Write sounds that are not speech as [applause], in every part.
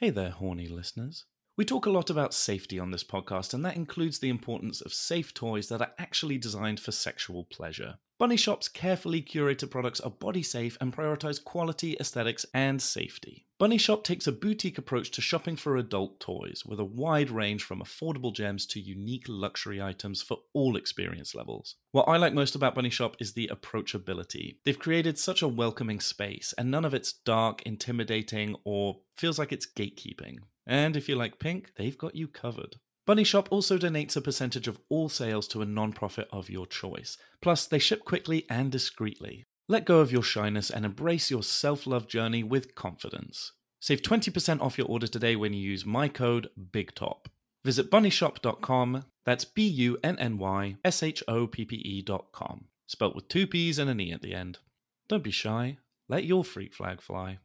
Hey there, horny listeners. We talk a lot about safety on this podcast, and that includes the importance of safe toys that are actually designed for sexual pleasure. Bunny Shoppe's carefully curated products are body safe and prioritize quality, aesthetics, and safety. Bunny Shoppe takes a boutique approach to shopping for adult toys, with a wide range from affordable gems to unique luxury items for all experience levels. What I like most about Bunny Shoppe is the approachability. They've created such a welcoming space, and none of it's dark, intimidating, or feels like it's gatekeeping. And if you like pink, they've got you covered. Bunny Shoppe also donates a percentage of all sales to a non-profit of your choice. Plus, they ship quickly and discreetly. Let go of your shyness and embrace your self-love journey with confidence. Save 20% off your order today when you use my code BIGTOP. Visit bunnyshoppe.com. That's B U N N Y S H O P P E.com. Spelt with two P's and an E at the end. Don't be shy. Let your freak flag fly.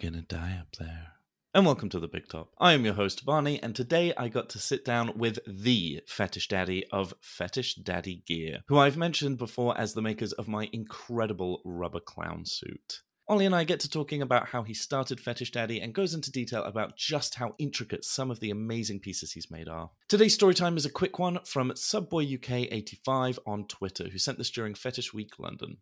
Gonna die up there. And welcome to the Big Top. I am your host, Barney, and today I got to sit down with the fetish daddy of Fetish Daddy Gear, who I've mentioned before as the makers of my incredible rubber clown suit. Ollie and I get to talking about how he started Fetish Daddy and goes into detail about just how intricate some of the amazing pieces he's made are. Today's story time is a quick one from SubboyUK85 on Twitter, who sent this during Fetish Week London.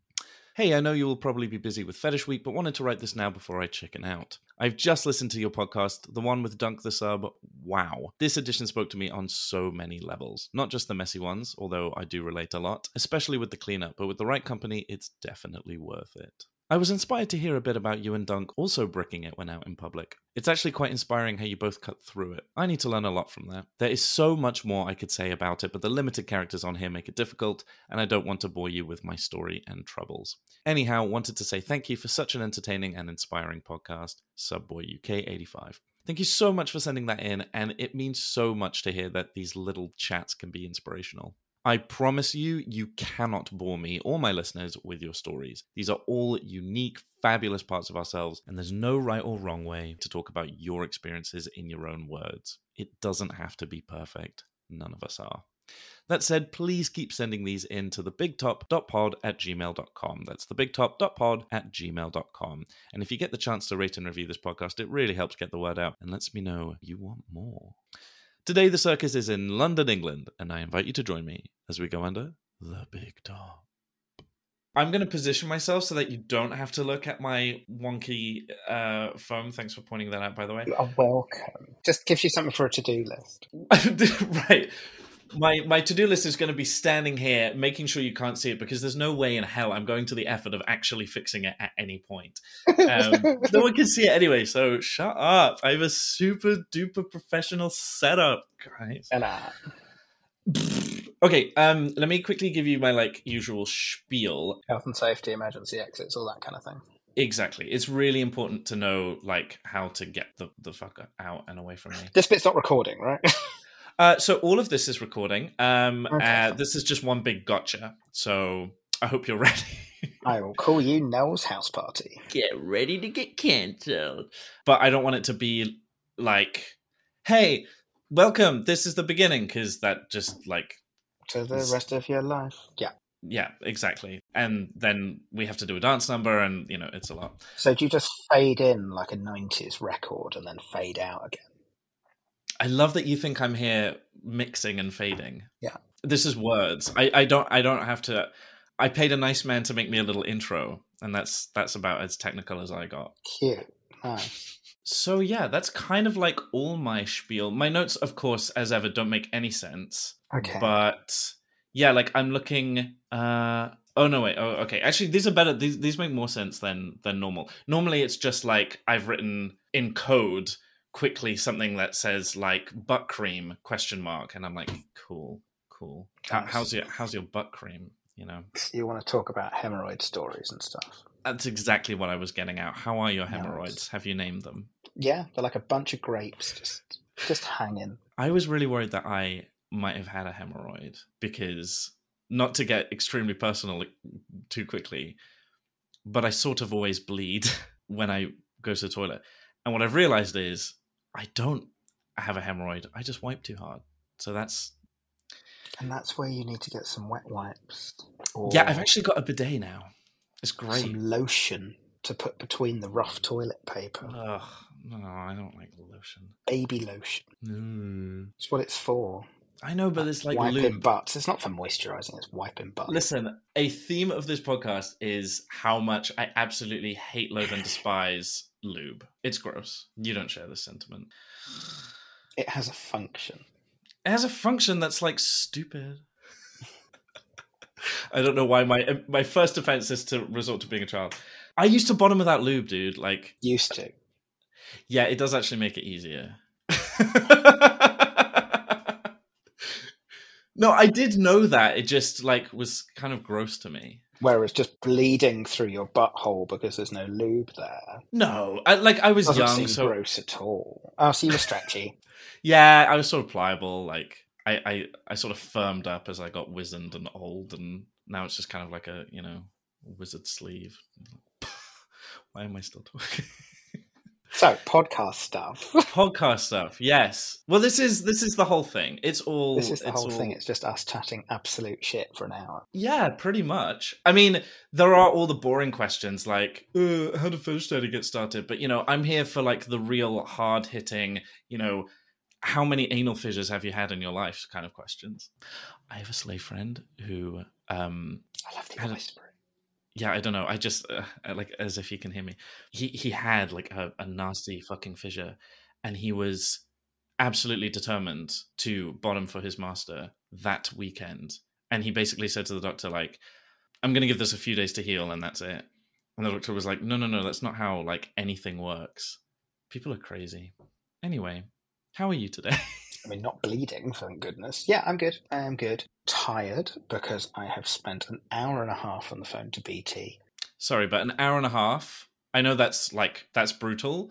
Hey, I know you will probably be busy with Fetish Week, but wanted to write this now before I chicken out. I've just listened to your podcast, the one with Dunk the Sub. Wow. This edition spoke to me on so many levels. Not just the messy ones, although I do relate a lot, especially with the cleanup, but with the right company, it's definitely worth it. I was inspired to hear a bit about you and Dunk also bricking it when out in public. It's actually quite inspiring how you both cut through it. I need to learn a lot from that. There is so much more I could say about it, but the limited characters on here make it difficult, and I don't want to bore you with my story and troubles. Anyhow, wanted to say thank you for such an entertaining and inspiring podcast, Subboy UK 85. Thank you so much for sending that in, and it means so much to hear that these little chats can be inspirational. I promise you, you cannot bore me or my listeners with your stories. These are all unique, fabulous parts of ourselves, and there's no right or wrong way to talk about your experiences in your own words. It doesn't have to be perfect. None of us are. That said, please keep sending these in to thebigtop.pod at gmail.com. That's thebigtop.pod at gmail.com. And if you get the chance to rate and review this podcast, it really helps get the word out and lets me know you want more. Today, the circus is in London, England, and I invite you to join me as we go under the big top. I'm going to position myself so that you don't have to look at my wonky uh, phone. Thanks for pointing that out, by the way. You are welcome. Just gives you something for a to-do list. [laughs] right. My my to do list is going to be standing here, making sure you can't see it, because there's no way in hell I'm going to the effort of actually fixing it at any point. Um, [laughs] no one can see it anyway, so shut up. I have a super duper professional setup, guys. And, uh, [sighs] Okay, um, let me quickly give you my like usual spiel. health and safety, emergency exits, all that kind of thing. Exactly, it's really important to know like how to get the the fuck out and away from me. This bit's not recording, right? [laughs] Uh, so all of this is recording. Um, Okay. uh, this is just one big gotcha. So I hope you're [laughs] ready. I will call you Nell's house party. get ready to get cancelled. But I don't want it to be like, "Hey, welcome. This is the beginning," because that just like, To the Yes. rest of your life. Yeah. yeah, exactly. And then we have to do a dance number, and you know, it's a lot. So do you just fade in like a 90s record and then fade out again? I love that you think I'm here mixing and fading. Yeah. This is words. I, I don't I don't have to I paid a nice man to make me a little intro, and that's that's about as technical as I got. Cute. Nice. [laughs] So yeah, that's kind of like all my spiel. My notes, of course, as ever, don't make any sense. Okay. But yeah, like I'm looking uh oh no wait, oh okay. Actually these are better these these make more sense than than normal. Normally it's just like I've written in code quickly something that says like butt cream question mark and I'm like cool, cool. How, how's your how's your butt cream, you know? you want to talk about hemorrhoid stories and stuff. That's exactly what I was getting out. How are your Nice. hemorrhoids? Have you named them? Yeah, they're like a bunch of grapes just just hanging. I was really worried that I might have had a hemorrhoid because, not to get extremely personal too quickly, but I sort of always bleed [laughs] when I go to the toilet. And what I've realized is I don't have a hemorrhoid. I just wipe too hard. So that's And that's where you need to get some wet wipes. Or yeah. I've actually got a bidet now. It's great. some lotion to put between the rough toilet paper. Ugh, no, I don't like lotion. Baby lotion. No. It's what it's for. I know, but it's like wiping lube. butts. It's not for moisturising, it's wiping butts. Listen, a theme of this podcast is how much I absolutely hate, loathe, and despise lube. It's gross. You don't share this sentiment. It has a function. It has a function that's like stupid. [laughs] I don't know why my my first defense is to resort to being a child. I used to bottom without lube, dude. Like, Used to. yeah, it does actually make it easier. [laughs] no, I did know that. It just like was kind of gross to me. Whereas just bleeding through your butthole because there's no lube there No, I, like I was doesn't young, seem so gross at all. Oh, so you were stretchy. [laughs] yeah, I was sort of pliable. Like I, I, I sort of firmed up as I got wizened and old, and now it's just kind of like a you know wizard sleeve. [laughs] Why am I still talking? [laughs] so podcast stuff. [laughs] Podcast stuff, yes. Well, this is this is the whole thing. It's all. this is the whole all- thing. It's just us chatting absolute shit for an hour. Yeah, pretty much. I mean, there are all the boring questions like, uh, how did Fetish to get started? But, you know, I'm here for like the real hard hitting, you know, how many anal fissures have you had in your life kind of questions. I have a slave friend who, um, I love the a- whispering. Yeah, I don't know. I just, uh, like, as if he can hear me. He, he had like a, a nasty fucking fissure and he was absolutely determined to bottom for his master that weekend. And he basically said to the doctor, like, I'm going to give this a few days to heal and that's it. And the doctor was like, no, no, no, that's not how like anything works. People are crazy. Anyway, how are you today? [laughs] I mean, not bleeding, thank goodness. Yeah, I'm good. I am good. Tired because I have spent an hour and a half on the phone to BT. Sorry, but an hour and a half. I know that's like, that's brutal,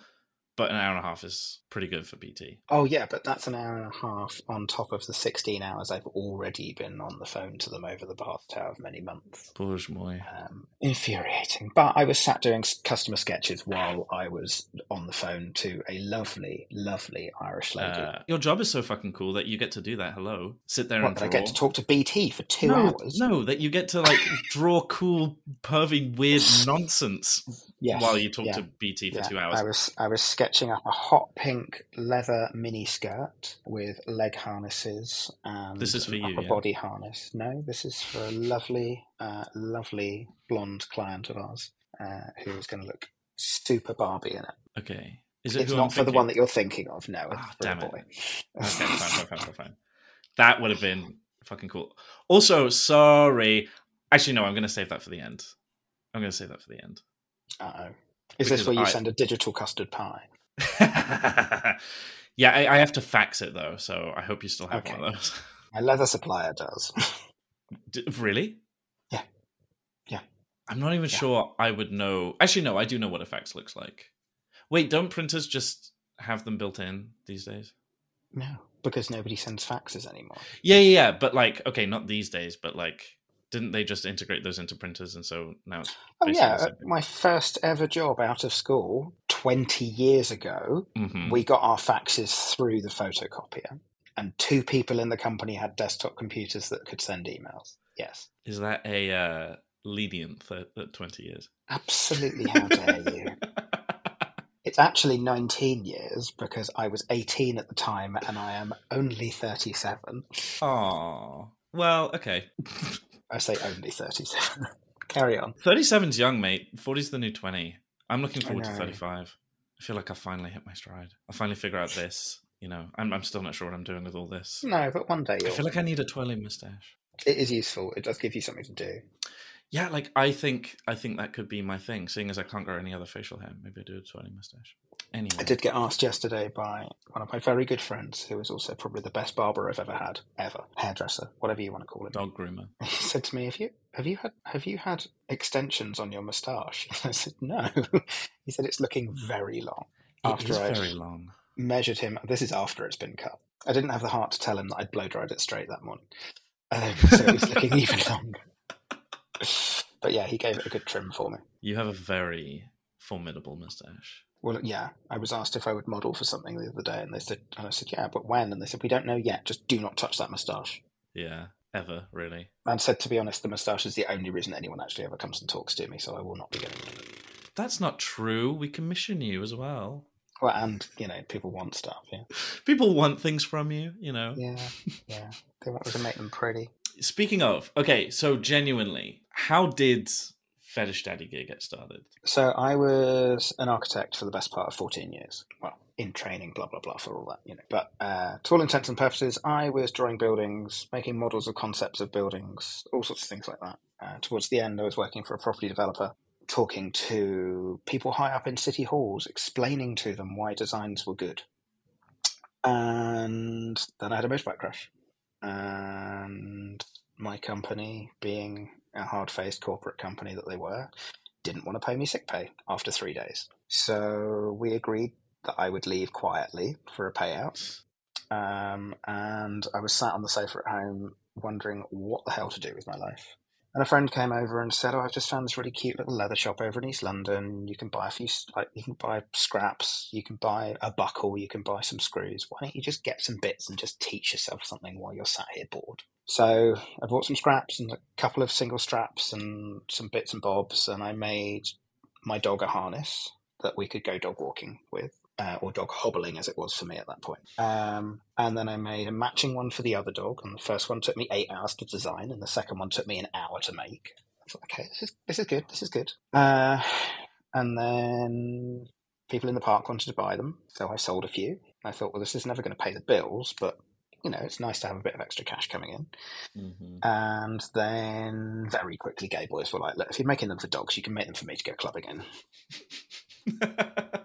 but an hour and a half is pretty good for BT. Oh, yeah, but that's an hour and a half on top of the 16 hours I've already been on the phone to them over the past however many months. Bourge moi. Um, infuriating. But I was sat doing customer sketches while I was on the phone to a lovely, lovely Irish lady. Uh, your job is so fucking cool that you get to do that. Hello, sit there what, and did I get to talk to BT for two no, hours? no, that you get to like draw cool, pervy, weird [laughs] nonsense Yes, while you talk yeah. to BT for Yeah, two hours. I was I was sketching up a hot pink leather mini skirt with leg harnesses and This is for you, upper yeah? body harness. No, this is for a lovely, uh, lovely blonde client of ours uh, who is going to look super Barbie in it. Okay, is it It's not I'm for the one that you're thinking of. No, it's Ah, damn it. Okay, fine, fine, fine, fine. [laughs] That would have been fucking cool. Also, sorry. Actually, no. I'm going to save that for the end. I'm going to save that for the end. Uh-oh. Is this where you I- send a digital custard pie? [laughs] yeah, I, I have to fax it though, so I hope you still have one of those. [laughs] My leather supplier does. [laughs] D- really? Yeah. Yeah. I'm not even Yeah. sure I would know. Actually, no, I do know what a fax looks like. Wait, don't printers just have them built in these days? no, because nobody sends faxes anymore. Yeah, yeah, yeah. But like, okay, not these days, but like, didn't they just integrate those into printers? And so now it's Oh yeah, my first ever job out of school, twenty years ago, Mhm. we got our faxes through the photocopier, and two people in the company had desktop computers that could send emails. Yes, is that a uh, lenient at, at 20 years? absolutely. How dare you? [laughs] It's actually nineteen years because I was eighteen at the time, and I am only thirty-seven. Oh, well, okay. I say only thirty-seven. [laughs] Carry on. 37's young, mate. 40's the new 20. I'm looking forward to 35. I feel like I finally hit my stride. I finally figure out this. You know, I'm, I'm still not sure what I'm doing with all this. No, but one day I feel like I need a twirling mustache. It is useful. It does give you something to do. Yeah, like I think I think that could be my thing. Seeing as I can't grow any other facial hair, maybe I do a twirling mustache. Anyway, I did get asked yesterday by one of my very good friends, who is also probably the best barber I've ever had, ever hairdresser, whatever you want to call it. dog groomer. [laughs] He said to me, "Have you have you had have you had extensions on your moustache?" [laughs] I said, "No." [laughs] He said, "It's looking very long." It After I'd very long. measured him, this is after it's been cut. I didn't have the heart to tell him that I'd blow dried it straight that morning, um, so it was looking even longer. But yeah, he gave it a good trim for me. You have a very formidable mustache. Well, yeah, I was asked if I would model for something the other day, and they said, and I said, yeah, but when? And they said, we don't know yet. Just do not touch that moustache. Yeah, ever really. And said, to be honest, the moustache is the only reason anyone actually ever comes and talks to me, so I will not be getting it. That's not true. We commission you as well. Well, and you know, people want stuff. Yeah, [laughs] People want things from you, you know. yeah, yeah. They want me to make them pretty. Speaking of, okay, so genuinely, how did Fetish Daddy Gear get started? So I was an architect for the best part of fourteen years. Well, in training, blah blah blah, for all that, you know. But uh, to all intents and purposes, I was drawing buildings, making models of concepts of buildings, all sorts of things like that. Uh, towards the end, I was working for a property developer, talking to people high up in city halls, explaining to them why designs were good. And then I had a motorbike crash, and my company, being a hard-faced corporate company that they were, didn't want to pay me sick pay after three days. So we agreed that I would leave quietly for a payout. Um, and I was sat on the sofa at home wondering what the hell to do with my life. And a friend came over and said, "Oh, I've just found this really cute little leather shop over in East London. You can buy a few, like you can buy scraps, you can buy a buckle, you can buy some screws. Why don't you just get some bits and just teach yourself something while you're sat here bored?" So I bought some scraps and a couple of single straps and some bits and bobs, and I made my dog a harness that we could go dog walking with. Uh, or dog hobbling as it was for me at that point. Um, and then I made a matching one for the other dog, and the first one took me eight hours to design, and the second one took me an hour to make. I thought, okay, this is this is good, this is good. Uh, and then people in the park wanted to buy them, so I sold a few. I thought, well, this is never going to pay the bills, but you know, it's nice to have a bit of extra cash coming in. Mm-hmm. And then very quickly, gay boys were like, look, if you're making them for dogs, you can make them for me to go clubbing in. [laughs]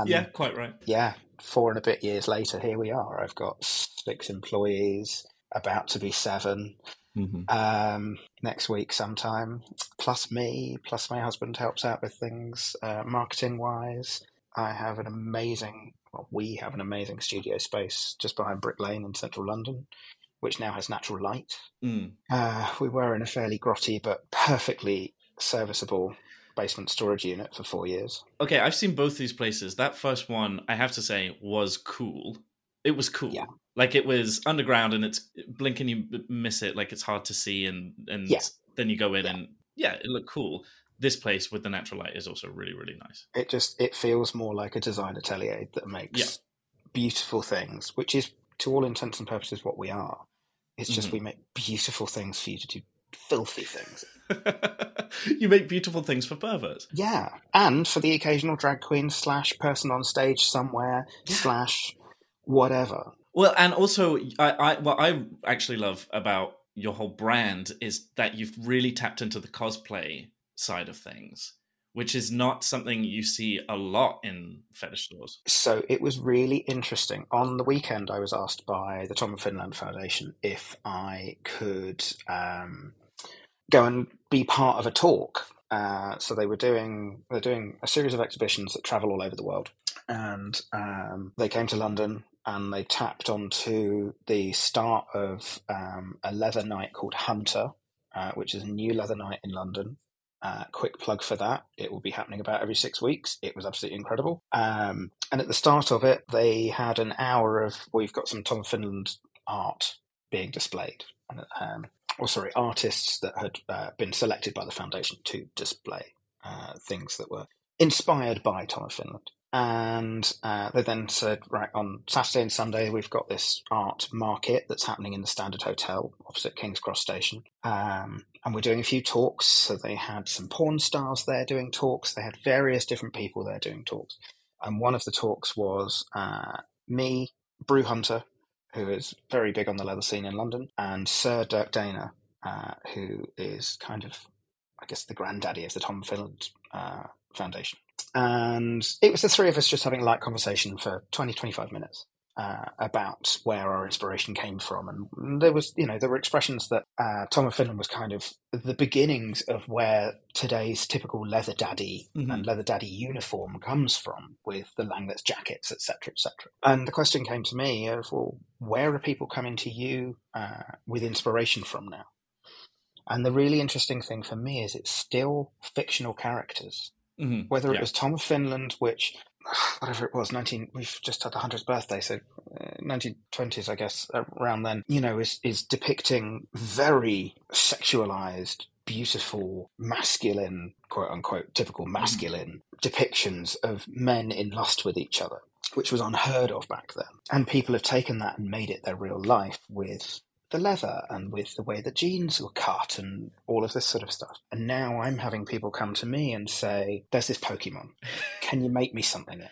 And yeah, quite right. yeah, four and a bit years later, here we are. I've got six employees, about to be seven. Mm-hmm. Um, next week, sometime, plus me, plus my husband helps out with things uh, marketing wise. I have an amazing, well, we have an amazing studio space just behind Brick Lane in central London, which now has natural light. Mm. Uh, we were in a fairly grotty but perfectly serviceable basement storage unit for four years. Okay, I've seen both these places. That first one, I have to say, was cool. It was cool. Yeah. Like it was underground, and it's blink and you miss it. Like it's hard to see, and and Yeah. then you go in, Yeah. and yeah, it looked cool. This place with the natural light is also really really nice. It just it feels more like a design atelier that makes Yeah. beautiful things, which is to all intents and purposes what we are. It's just Mhm. we make beautiful things for you to do filthy things. [laughs] you make beautiful things for perverts. Yeah, and for the occasional drag queen slash person on stage somewhere slash whatever. Well, and also, I, I what I actually love about your whole brand is that you've really tapped into the cosplay side of things, which is not something you see a lot in fetish stores. So it was really interesting. On the weekend, I was asked by the Tom of Finland Foundation if I could um, go and be part of a talk. Uh, so they were doing they're doing a series of exhibitions that travel all over the world, and um, they came to London and they tapped onto the start of um, a leather night called Hunter, uh, which is a new leather night in London. Uh, quick plug for that. It will be happening about every six weeks. It was absolutely incredible. Um, and at the start of it, they had an hour of, we've got some Tom Finland art being displayed. Um, or sorry, artists that had uh, been selected by the foundation to display uh, things that were inspired by Tom of Finland. And uh, they then said, right, on Saturday and Sunday, we've got this art market that's happening in the Standard Hotel opposite King's Cross Station. Um, and we're doing a few talks. So they had some porn stars there doing talks. They had various different people there doing talks. And one of the talks was uh, me, Brew Hunter, who is very big on the leather scene in London, and Sir Durk Dehner, uh, who is kind of, I guess, the granddaddy of the Tom Finland uh, Foundation. And it was the three of us just having a light conversation for 20, 25 minutes. Uh, about where our inspiration came from, and there was, you know, there were expressions that uh, Tom of Finland was kind of the beginnings of where today's typical leather daddy Mhm. and leather daddy uniform comes from, with the Langlitz jackets, etc., etc. And the question came to me of, well, where are people coming to you uh, with inspiration from now? And the really interesting thing for me is it's still fictional characters. Mm-hmm. Whether it was Tom of Finland, which [sighs] whatever it was, 19, we've just had the 100th birthday, so uh, 1920s, I guess, around then, you know, is, is depicting very sexualized, beautiful, masculine, quote unquote, typical mm-hmm. masculine mm. depictions of men in lust with each other, which was unheard of back then. And people have taken that and made it their real life with the leather and with the way the jeans were cut and all of this sort of stuff. And now I'm having people come to me and say, There's this Pokemon. [laughs] Can you make me something?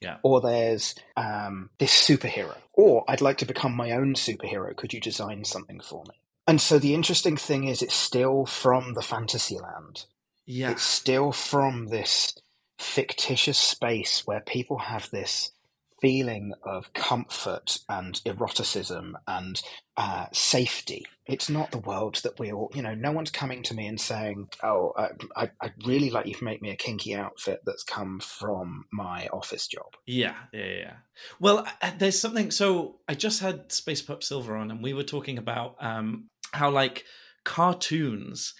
Yeah. Or there's um, this superhero. Or I'd like to become my own superhero. Could you design something for me? And so the interesting thing is, it's still from the fantasy land. Yeah. It's still from this fictitious space where people have this feeling of comfort and eroticism and uh, safety. It's not the world that we all, you know, no one's coming to me and saying, oh, I, would really like you to make me a kinky outfit that's come from my office job. Yeah, yeah, yeah. Well, there's something. So I just had Space Pup Silver on, and we were talking about um, how, like, cartoons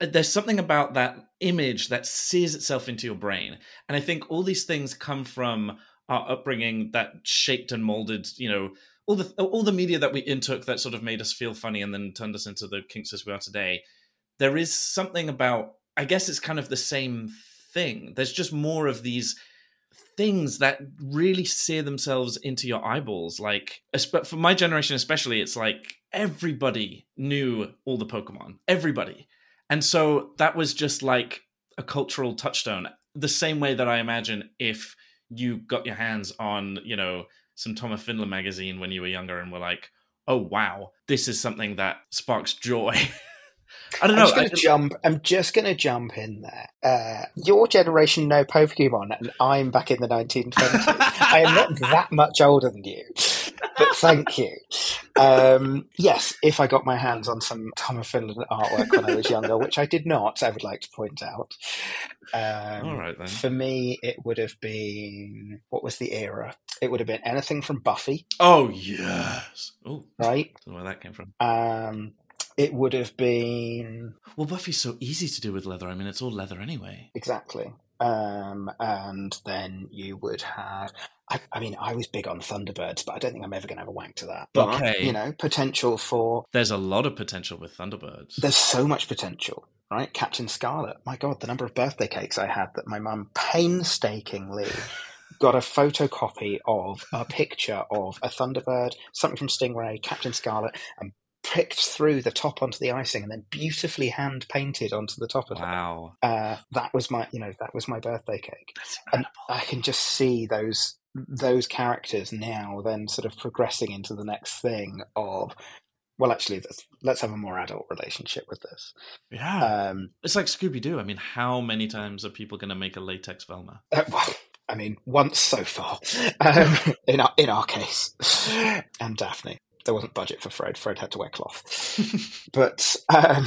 uh, there's something about that image that sears itself into your brain and i think all these things come from our upbringing that shaped and molded, you know, all the all the media that we intook that sort of made us feel funny and then turned us into the kinksters we are today. There is something about, I guess it's kind of the same thing. There's just more of these things that really sear themselves into your eyeballs. Like, for my generation especially, it's like everybody knew all the Pokemon, everybody, and so that was just like a cultural touchstone. The same way that I imagine if you got your hands on, you know, some Tom of Finland magazine when you were younger and were like, oh wow, this is something that sparks joy. [laughs] I don't know. I'm just going to jump. I'm just to jump in there. Uh, your generation know Pokemon, and I'm back in the 1920s. [laughs] I am not that much older than you, but thank you. Um, yes, if I got my hands on some Tom of Finland artwork when I was younger, which I did not, I would like to point out. Um, All right then. For me, it would have been what was the era? It would have been anything from Buffy. Oh yes. Oh, right. where that came from. Um, it would have been. Well, Buffy's so easy to do with leather. I mean, it's all leather anyway. Exactly. Um, and then you would have. I, I, mean, I was big on Thunderbirds, but I don't think I'm ever going to have a wank to that. But, okay. you know, potential for. There's a lot of potential with Thunderbirds. There's so much potential, right? Captain Scarlet. My God, the number of birthday cakes I had that my mum painstakingly [laughs] got a photocopy of a picture of a Thunderbird, something from Stingray, Captain Scarlet, and pricked through the top onto the icing and then beautifully hand painted onto the top of wow. it. Uh, that was my, you know, that was my birthday cake. And I can just see those those characters now then sort of progressing into the next thing of well actually let's, let's have a more adult relationship with this. Yeah. Um, it's like scooby-doo. I mean how many times are people going to make a latex velma? Uh, well i mean once so far um, [laughs] in, our, in our case. And daphne. There wasn't budget for Fred. Fred had to wear cloth. [laughs] but um,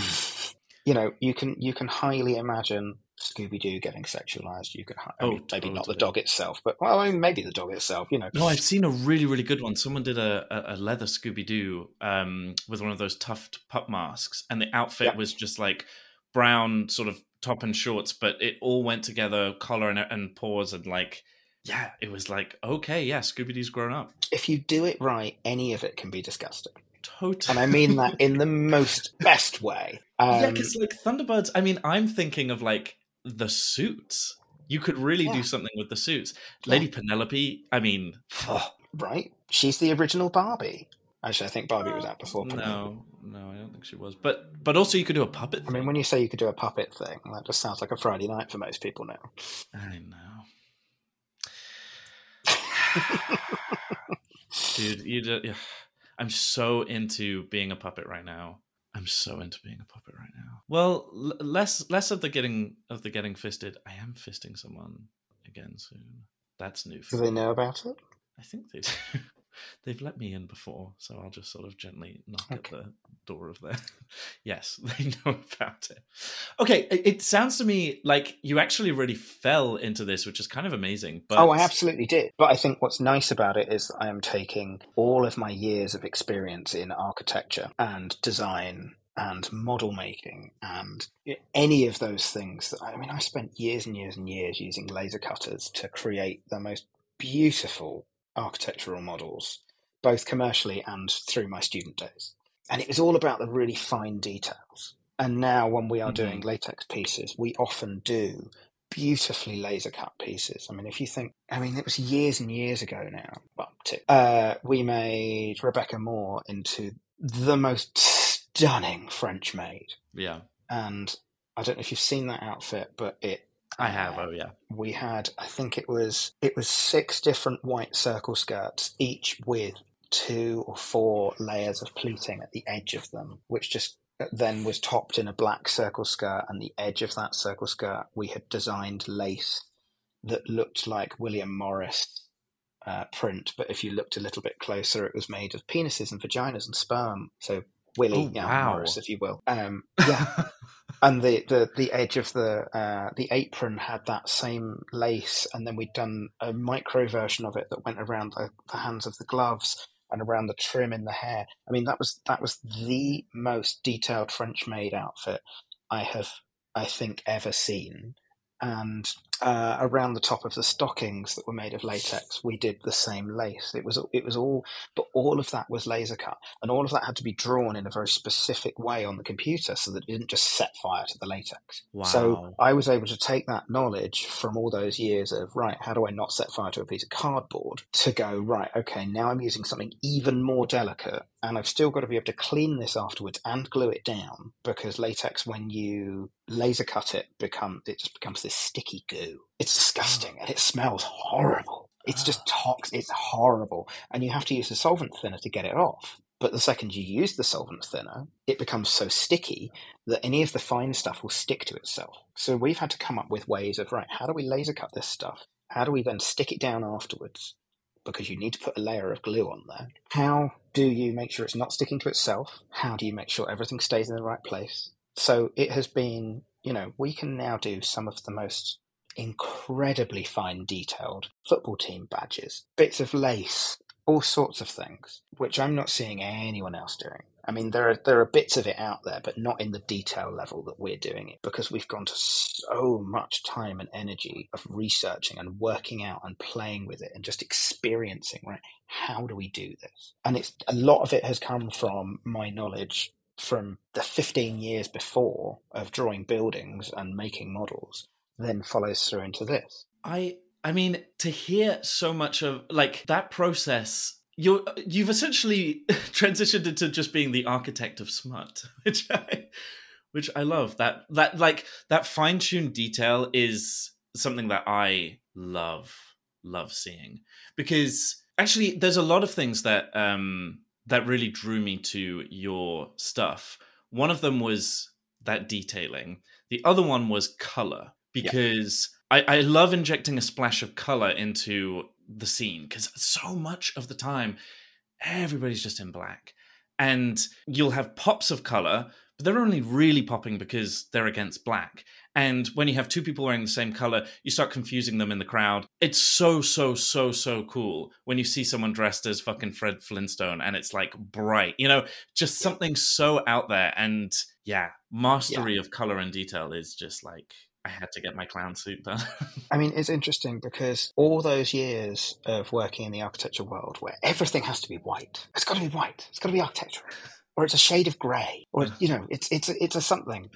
you know, you can you can highly imagine Scooby Doo getting sexualized. You can, I oh, mean, maybe not the dog itself, but well, I mean, maybe the dog itself. You know. No, I've seen a really really good one. Someone did a, a, leather Scooby Doo um, with one of those tuft pup masks, and the outfit was just like brown sort of top and shorts, but it all went together, collar and, and paws, and like yeah, it was like, okay, yeah, Scooby Doo's grown up. If you do it right, any of it can be disgusting. Totally. And I mean that in the [laughs] most best way. Um, yeah, because like Thunderbirds, I mean, I'm thinking of like the suits. You could really yeah. do something with the suits. Yeah. Lady Penelope, I mean, oh. right? She's the original Barbie. Actually, I think Barbie was out before. Penelope. No, no, I don't think she was. But but also, you could do a puppet. I mean, when you say you could do a puppet thing, that just sounds like a Friday night for most people now. I know. [laughs] Dude, you do, yeah. I'm so into being a puppet right now. I'm so into being a puppet right now. Well, l- less less of the getting of the getting fisted. I am fisting someone again soon. That's new. Do they know about it? I think they [laughs] do. They've let me in before, so I'll just sort of gently knock okay. at the door of their. [laughs] yes, [laughs] they know about it. Okay, it sounds to me like you actually really fell into this, which is kind of amazing. But... Oh, I absolutely did. But I think what's nice about it is I am taking all of my years of experience in architecture and design and model making and any of those things that I mean I spent years and years and years using laser cutters to create the most beautiful architectural models both commercially and through my student days and it was all about the really fine details and now when we are mm-hmm. doing latex pieces we often do beautifully laser cut pieces. I mean, if you think, I mean, it was years and years ago now. Well, two, uh, we made Rebecca More into the most stunning French maid. Yeah. And I don't know if you've seen that outfit, but it. I have. Uh, oh yeah. We had, I think it was, it was six different white circle skirts, each with two or four layers of pleating at the edge of them, which just then was topped in a black circle skirt, and the edge of that circle skirt we had designed lace that looked like William Morris uh, print, but if you looked a little bit closer, it was made of penises and vaginas and sperm. So Willie oh, yeah, wow. Morris, if you will. Um, yeah, [laughs] and the, the the edge of the uh, the apron had that same lace, and then we'd done a micro version of it that went around the, the hands of the gloves and around the trim in the hair. I mean, that was that was the most detailed French maid outfit I have, I think, ever seen and uh, around the top of the stockings that were made of latex, we did the same lace. It was it was all, but all of that was laser cut, and all of that had to be drawn in a very specific way on the computer so that it didn't just set fire to the latex. Wow. So I was able to take that knowledge from all those years of right, how do I not set fire to a piece of cardboard to go right? Okay, now I'm using something even more delicate and I've still got to be able to clean this afterwards and glue it down because latex, when you laser cut it, become it just becomes this sticky goo. It's disgusting and it smells horrible. It's just [sighs] toxic. It's horrible, and you have to use a solvent thinner to get it off. But the second you use the solvent thinner, it becomes so sticky that any of the fine stuff will stick to itself. So we've had to come up with ways of right, how do we laser cut this stuff? How do we then stick it down afterwards? because you need to put a layer of glue on there. How do you make sure it's not sticking to itself? How do you make sure everything stays in the right place? So it has been, you know, we can now do some of the most incredibly fine detailed football team badges, bits of lace, all sorts of things, which I'm not seeing anyone else doing. I mean, there are there are bits of it out there, but not in the detail level that we're doing it because we've gone to so much time and energy of researching and working out and playing with it and just experiencing. Right, how do we do this? And it's a lot of it has come from my knowledge from the 15 years before of drawing buildings and making models, then follows through into this. I I mean, to hear so much of like that process you're you've essentially [laughs] transitioned into just being the architect of smut, [laughs] which I which I love. That that like that fine tuned detail is something that I love love seeing because actually there's a lot of things that um that really drew me to your stuff. One of them was that detailing. The other one was color because yeah. I, I love injecting a splash of color into the scene because so much of the time everybody's just in black. And you'll have pops of color but they're only really popping because they're against black. And when you have two people wearing the same color you start confusing them in the crowd. It's so so so so cool when you see someone dressed as fucking fred flintstone and it's like bright you know just something so out there. And yeah mastery yeah. of color and detail is just like I had to get my clown suit done. [laughs] I mean, it's interesting because all those years of working in the architecture world where everything has to be white, it's got to be white, it's got to be architectural, or it's a shade of grey, or, you know, it's, it's, it's a something.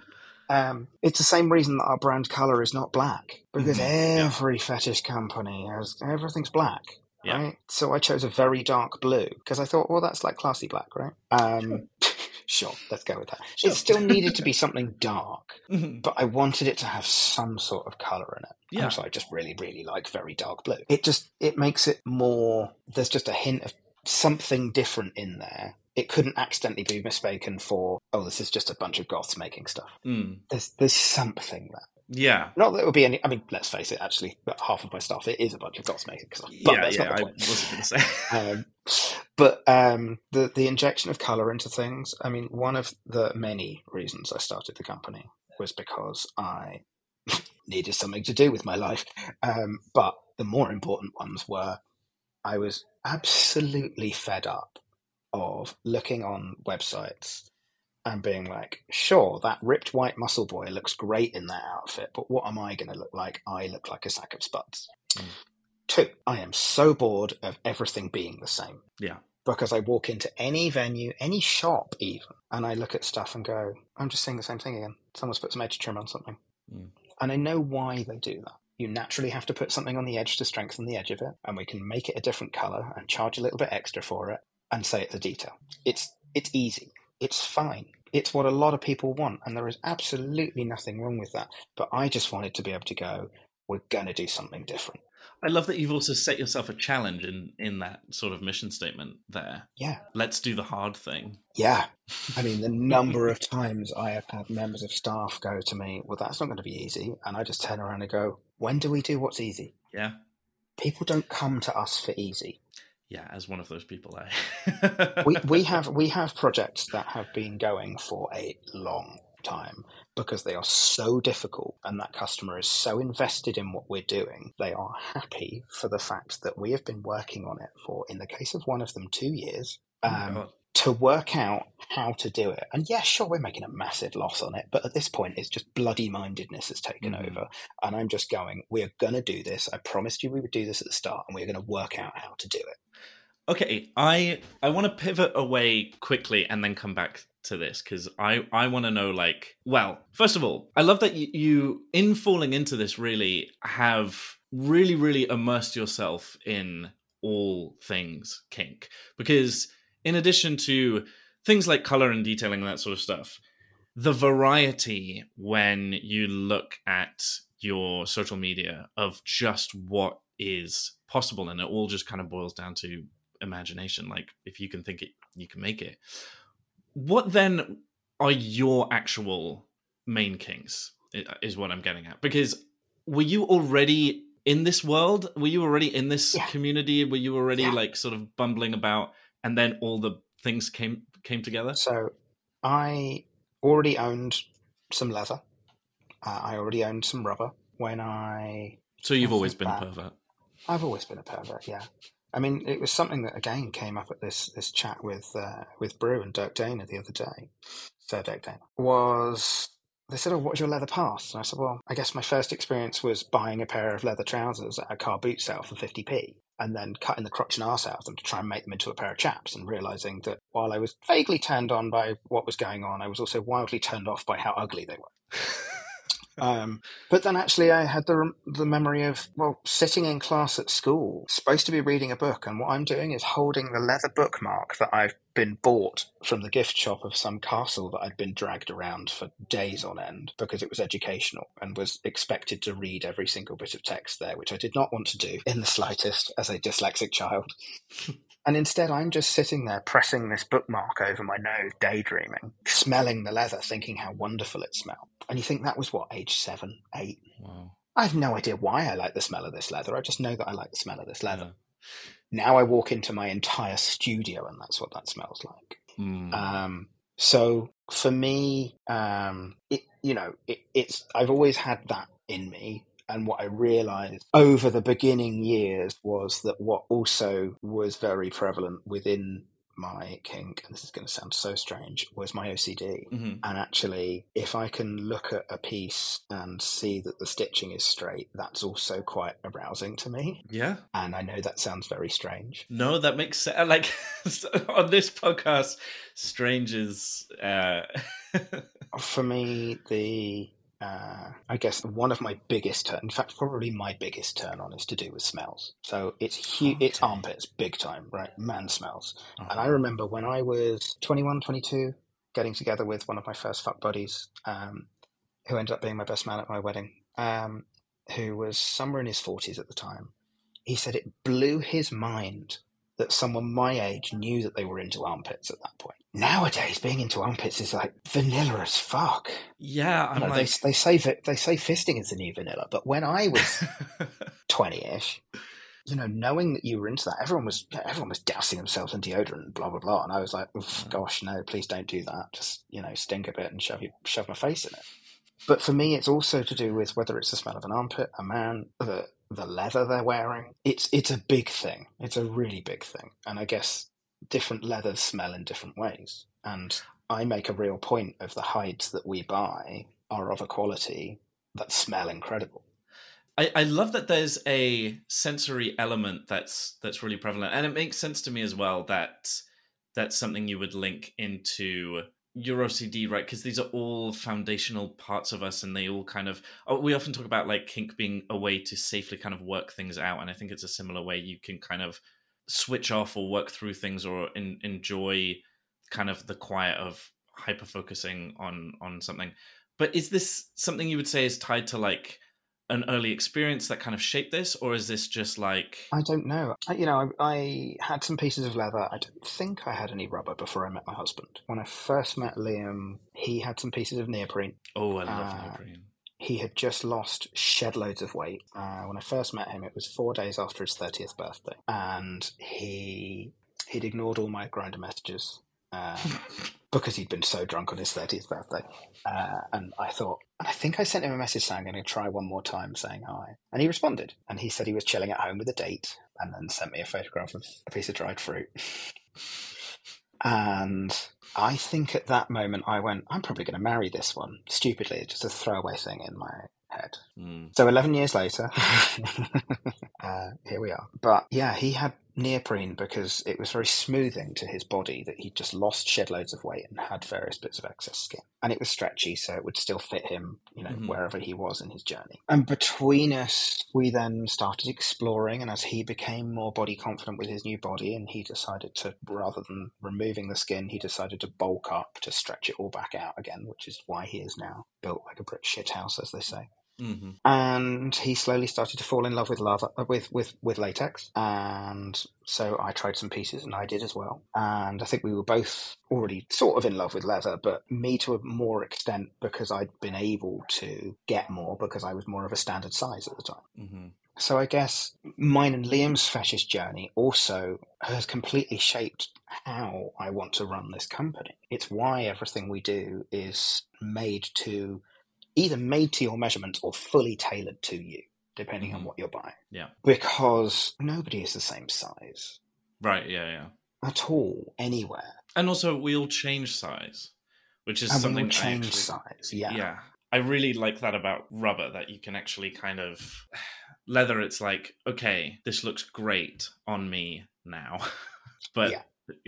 Um, it's the same reason that our brand color is not black because mm-hmm. every yeah. fetish company has everything's black. Yeah. Right? So I chose a very dark blue because I thought, well, that's like classy black, right? Um, [laughs] Sure, let's go with that. Sure. It still needed to be [laughs] something dark, mm-hmm. but I wanted it to have some sort of color in it. Yeah. So I just really, really like very dark blue. It just it makes it more. There's just a hint of something different in there. It couldn't accidentally be mistaken for oh, this is just a bunch of goths making stuff. Mm. There's there's something there. Yeah. Not that it would be any. I mean, let's face it. Actually, half of my stuff it is a bunch of goths making stuff. But yeah, yeah. I wasn't going to say. [laughs] um, but um, the the injection of color into things. I mean, one of the many reasons I started the company was because I [laughs] needed something to do with my life. Um, but the more important ones were I was absolutely fed up of looking on websites and being like, sure, that ripped white muscle boy looks great in that outfit, but what am I going to look like? I look like a sack of spuds. Mm. Two, I am so bored of everything being the same. Yeah. Because I walk into any venue, any shop even, and I look at stuff and go, I'm just seeing the same thing again. Someone's put some edge trim on something. Mm. And I know why they do that. You naturally have to put something on the edge to strengthen the edge of it, and we can make it a different color and charge a little bit extra for it and say it's a detail. It's it's easy. It's fine. It's what a lot of people want, and there is absolutely nothing wrong with that. But I just wanted to be able to go, we're going to do something different. I love that you've also set yourself a challenge in in that sort of mission statement there. Yeah. Let's do the hard thing. Yeah. I mean, the [laughs] number of times I have had members of staff go to me, well, that's not going to be easy. And I just turn around and go, when do we do what's easy? Yeah. People don't come to us for easy. Yeah, as one of those people, I. [laughs] we, we have we have projects that have been going for a long time because they are so difficult and that customer is so invested in what we're doing. They are happy for the fact that we have been working on it for, in the case of one of them, two years. Oh um, to work out how to do it. And yeah, sure, we're making a massive loss on it, but at this point, it's just bloody mindedness has taken mm-hmm. over. And I'm just going, we're going to do this. I promised you we would do this at the start, and we're going to work out how to do it. Okay, I I want to pivot away quickly and then come back to this because I I want to know like well first of all I love that you, you in falling into this really have really really immersed yourself in all things kink because in addition to things like color and detailing and that sort of stuff the variety when you look at your social media of just what is possible and it all just kind of boils down to imagination like if you can think it you can make it what then are your actual main kinks? Is what I'm getting at. Because were you already in this world? Were you already in this yeah. community? Were you already yeah. like sort of bumbling about, and then all the things came came together? So, I already owned some leather. Uh, I already owned some rubber when I. So you've always been back. a pervert. I've always been a pervert. Yeah. I mean, it was something that again came up at this this chat with uh, with Brew and Durk Dehner the other day. Sir Durk Dehner was they said, "Oh, what's your leather past?" And I said, "Well, I guess my first experience was buying a pair of leather trousers at a car boot sale for fifty p." And then cutting the crotch and arse out of them to try and make them into a pair of chaps, and realizing that while I was vaguely turned on by what was going on, I was also wildly turned off by how ugly they were. [laughs] Um, but then actually, I had the the memory of well, sitting in class at school, supposed to be reading a book, and what I'm doing is holding the leather bookmark that I've been bought from the gift shop of some castle that I'd been dragged around for days on end because it was educational and was expected to read every single bit of text there, which I did not want to do in the slightest as a dyslexic child. [laughs] And instead, I'm just sitting there pressing this bookmark over my nose, daydreaming, smelling the leather, thinking how wonderful it smelled. And you think that was what, age seven, eight? Wow. I have no idea why I like the smell of this leather. I just know that I like the smell of this leather. Yeah. Now I walk into my entire studio and that's what that smells like. Mm. Um, so for me, um, it, you know, it, it's, I've always had that in me and what I realized over the beginning years was that what also was very prevalent within my kink, and this is going to sound so strange, was my OCD. Mm-hmm. And actually, if I can look at a piece and see that the stitching is straight, that's also quite arousing to me. Yeah. And I know that sounds very strange. No, that makes sense. [laughs] Like [laughs] on this podcast, strange is. Uh... [laughs] For me, the uh, I guess one of my biggest turn, in fact, probably my biggest turn on is to do with smells. So it's hu- okay. it's armpits, big time, right? Man smells. Uh-huh. And I remember when I was 21, 22, getting together with one of my first fuck buddies, um, who ended up being my best man at my wedding, um, who was somewhere in his 40s at the time. He said it blew his mind that someone my age knew that they were into armpits at that point. Nowadays, being into armpits is like vanilla as fuck. Yeah, I'm you know, like... they, they say they say fisting is the new vanilla, but when I was [laughs] twenty-ish, you know, knowing that you were into that, everyone was everyone was dousing themselves in deodorant blah blah blah, and I was like, gosh, no, please don't do that. Just you know, stink a bit and shove you, shove my face in it. But for me, it's also to do with whether it's the smell of an armpit, a man, the the leather they're wearing. It's it's a big thing. It's a really big thing, and I guess different leathers smell in different ways. And I make a real point of the hides that we buy are of a quality that smell incredible. I, I love that there's a sensory element that's that's really prevalent, and it makes sense to me as well that that's something you would link into your OCD, right? Because these are all foundational parts of us, and they all kind of. Oh, we often talk about like kink being a way to safely kind of work things out, and I think it's a similar way you can kind of switch off or work through things or in, enjoy kind of the quiet of hyper focusing on on something. But is this something you would say is tied to like an early experience that kind of shaped this, or is this just like I don't know. You know, I, I, had some pieces of leather. I don't think I had any rubber before I met my husband. When I first met Liam, he had some pieces of neoprene. Oh, I love uh, neoprene. He had just lost shed loads of weight. Uh, when I first met him, it was four days after his thirtieth birthday, and he he'd ignored all my Grindr messages. Uh, [laughs] because he'd been so drunk on his 30th birthday. Uh, and I thought, and I think I sent him a message saying I'm going to try one more time saying hi. And he responded. And he said he was chilling at home with a date and then sent me a photograph of a piece of dried fruit. [laughs] and I think at that moment I went, I'm probably going to marry this one. Stupidly, just a throwaway thing in my head. Mm. So 11 years later, [laughs] uh, here we are. But yeah, he had neoprene because it was very smoothing to his body that he'd just lost shed loads of weight and had various bits of excess skin. And it was stretchy, so it would still fit him, you know, mm-hmm. wherever he was in his journey. And between us, we then started exploring. And as he became more body confident with his new body, and he decided to, rather than removing the skin, he decided to bulk up to stretch it all back out again, which is why he is now built like a brick shit house, as they say. Mm-hmm. And he slowly started to fall in love with lava, uh, with, with, with latex. And so I tried some pieces and I did as well. And I think we were both already sort of in love with leather, but me to a more extent because I'd been able to get more because I was more of a standard size at the time. Mm-hmm. So I guess mine and Liam's fetish journey also has completely shaped how I want to run this company. It's why everything we do is made to either made to your measurements or fully tailored to you, depending mm-hmm. on what you're buying. Yeah. Because nobody is the same size. Right, yeah, yeah. At all, anywhere. And also, we all change size, which is and something. We change actually, size, yeah. Yeah. I really like that about rubber that you can actually kind of. [sighs] Leather, it's like, okay, this looks great on me now. [laughs] but yeah.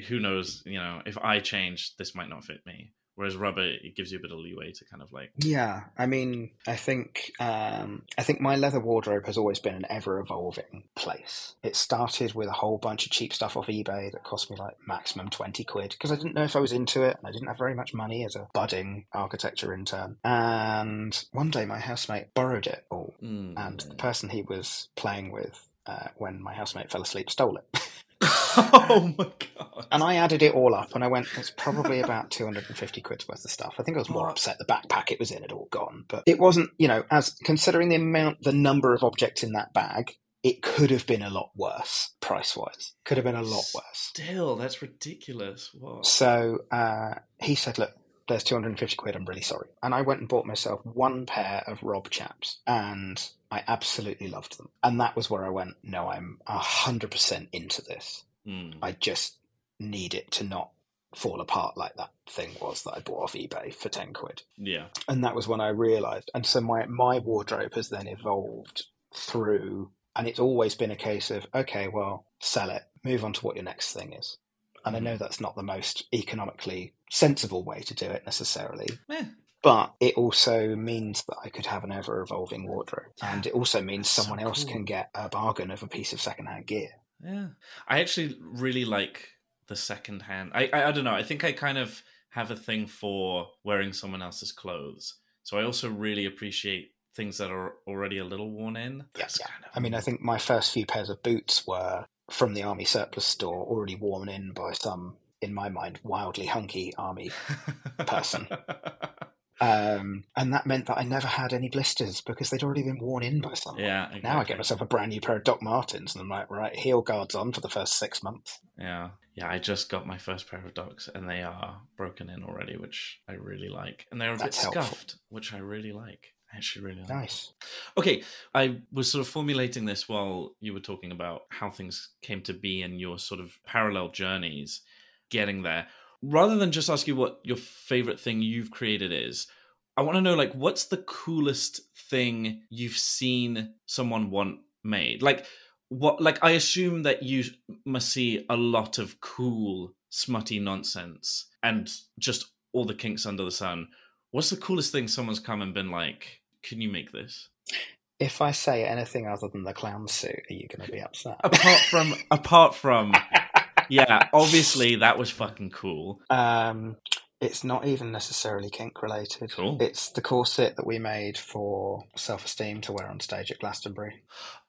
who knows, you know, if I change, this might not fit me. Whereas rubber, it gives you a bit of leeway to kind of like. Yeah, I mean, I think um, I think my leather wardrobe has always been an ever evolving place. It started with a whole bunch of cheap stuff off eBay that cost me like maximum twenty quid because I didn't know if I was into it and I didn't have very much money as a budding architecture intern. And one day my housemate borrowed it all, mm. and the person he was playing with uh, when my housemate fell asleep stole it. [laughs] [laughs] oh my god! And I added it all up, and I went, "It's probably about [laughs] two hundred and fifty quid's worth of stuff." I think I was more upset the backpack it was in had all gone, but it wasn't. You know, as considering the amount, the number of objects in that bag, it could have been a lot worse price wise. Could have been a lot worse. Still, that's ridiculous. What? So uh, he said, "Look, there's 250 quid. I'm really sorry." And I went and bought myself one pair of Rob chaps, and I absolutely loved them. And that was where I went, no, I'm 100% into this. Mm. I just need it to not fall apart like that thing was that I bought off eBay for 10 quid. Yeah. And that was when I realized. And so my, my wardrobe has then evolved through, and it's always been a case of, okay, well, sell it, move on to what your next thing is. And I hmm. know that's not the most economically sensible way to do it necessarily. Eh, but it also means that I could have an ever evolving wardrobe. And it also means someone so else can get a bargain of a piece of secondhand gear. Yeah. I actually really like the secondhand. I, I, I don't know. I think I kind of have a thing for wearing someone else's clothes. So I also really appreciate things that are already a little worn in. Yes. Yeah, kind of... I mean, I think my first few pairs of boots were from the army surplus store, already worn in by some, in my mind, wildly hunky army [laughs] person. [laughs] Um, and that meant that I never had any blisters because they'd already been worn in by someone. Yeah, exactly. Now I get myself a brand new pair of Doc Martens, and I'm like, right, heel guards on for the first six months. Yeah, yeah. I just got my first pair of Docs, and they are broken in already, which I really like, and they're a That's bit helpful. scuffed, which I really like. I actually really like. Nice. Okay, I was sort of formulating this while you were talking about how things came to be and your sort of parallel journeys getting there rather than just ask you what your favorite thing you've created is, I want to know like what's the coolest thing you've seen someone want made? Like what like I assume that you must see a lot of cool smutty nonsense and just all the kinks under the sun. What's the coolest thing someone's come and been like, "Can you make this?" If I say anything other than the clown suit, are you going to be upset? apart from apart from [laughs] yeah, obviously that was fucking cool. Um, it's not even necessarily kink related. Cool. It's the corset that we made for Self Esteem to wear on stage at Glastonbury.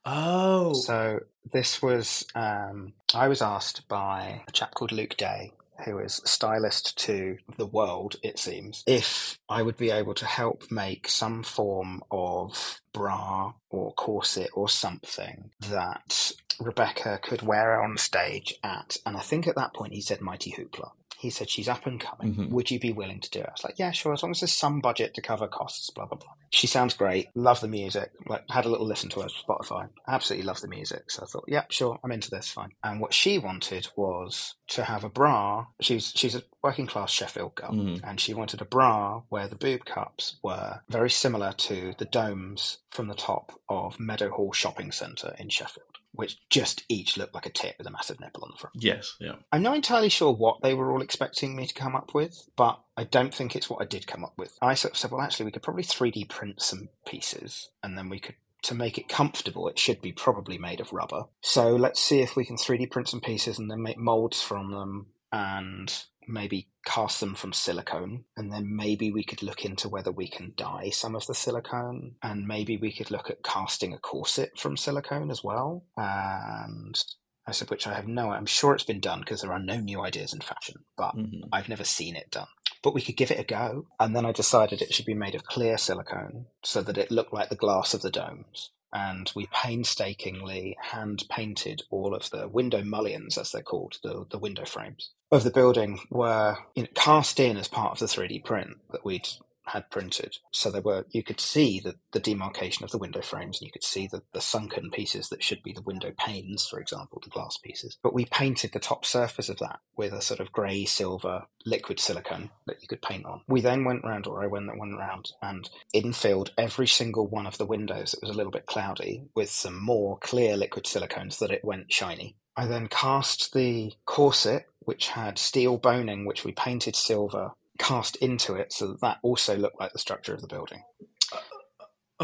Oh, So this was um, I was asked by a chap called Luke Day, who is stylist to the world, it seems, if I would be able to help make some form of bra or corset or something that Rebecca could wear on stage at, and I think at that point he said Mighty Hoopla. He said she's up and coming. Mhm. Would you be willing to do it? I was like, yeah, sure, as long as there's some budget to cover costs. Blah blah blah. She sounds great. Love the music. Like had a little listen to her Spotify. Absolutely love the music. So I thought, yeah, sure, I'm into this. Fine. And what she wanted was to have a bra. She's she's a working class Sheffield girl, Mhm. and she wanted a bra where the boob cups were very similar to the domes from the top of Meadowhall Shopping Centre in Sheffield, which just each looked like a tit with a massive nipple on the front. yes, yeah. I'm not entirely sure what they were all expecting me to come up with, but I don't think it's what I did come up with. I sort of said, well, actually, we could probably 3D print some pieces, and then we could, to make it comfortable, it should be probably made of rubber. So let's see if we can 3D print some pieces and then make molds from them and maybe cast them from silicone. And then maybe we could look into whether we can dye some of the silicone, and maybe we could look at casting a corset from silicone as well. And I said, which I have no, I'm sure it's been done because there are no new ideas in fashion, but Mhm. I've never seen it done. But we could give it a go. And then I decided it should be made of clear silicone so that it looked like the glass of the domes. And we painstakingly hand painted all of the window mullions, as they're called, the, the window frames of the building were you know, cast in as part of the 3D print that we'd had printed. So there were you could see the, the demarcation of the window frames and you could see the, the sunken pieces that should be the window panes, for example, the glass pieces. But we painted the top surface of that with a sort of grey silver liquid silicone that you could paint on. We then went round, or I went, went round and infilled every single one of the windows that was a little bit cloudy with some more clear liquid silicone so that it went shiny. I then cast the corset, which had steel boning, which we painted silver, cast into it so that that also looked like the structure of the building.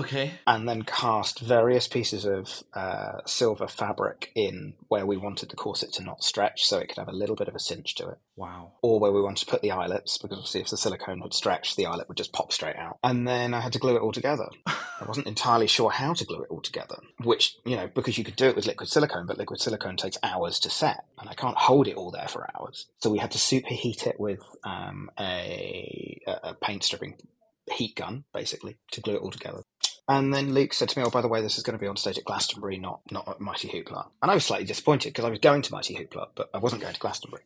Okay. And then cast various pieces of uh, silver fabric in where we wanted the corset to not stretch so it could have a little bit of a cinch to it. Wow. Or where we wanted to put the eyelets, because obviously if the silicone had stretched, the eyelet would just pop straight out. And then I had to glue it all together. [laughs] I wasn't entirely sure how to glue it all together, which, you know, because you could do it with liquid silicone, but liquid silicone takes hours to set, and I can't hold it all there for hours. So we had to superheat it with um, a, a paint stripping heat gun, basically, to glue it all together. And then Luke said to me, "Oh, by the way, this is going to be on stage at Glastonbury, not not at Mighty Hoopla." And I was slightly disappointed because I was going to Mighty Hoopla, but I wasn't going to Glastonbury.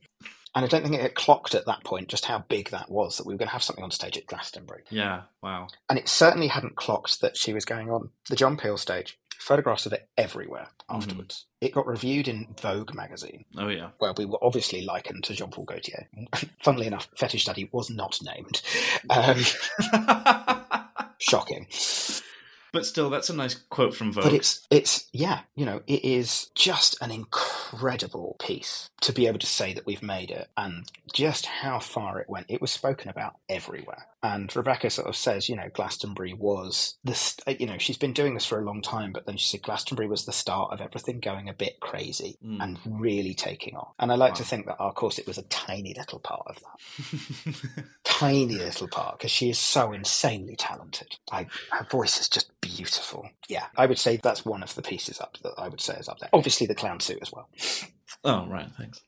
And I don't think it had clocked at that point just how big that was that we were going to have something on stage at Glastonbury. Yeah. Wow. And it certainly hadn't clocked that she was going on the John Peel stage. Photographs of it everywhere afterwards. It got reviewed in Vogue magazine, Oh yeah. where we were obviously likened to Jean Paul Gaultier. [laughs] Funnily enough, Fetish Daddy was not named. [laughs] Um, [laughs] shocking. But still, that's a nice quote from Vogue. But it's it's yeah, you know, it is just an incredible piece to be able to say that we've made it and just how far it went. It was spoken about everywhere. And Rebecca sort of says, you know, Glastonbury was the st- you know, she's been doing this for a long time, but then she said Glastonbury was the start of everything going a bit crazy Mm. and really taking off. And I like to think that our course it was a tiny little part of that. Tiny little part because she is so insanely talented. I, her voice is just beautiful. Yeah, I would say that's one of the pieces up that I would say is up there. Obviously, the clown suit as well. oh right. Thanks.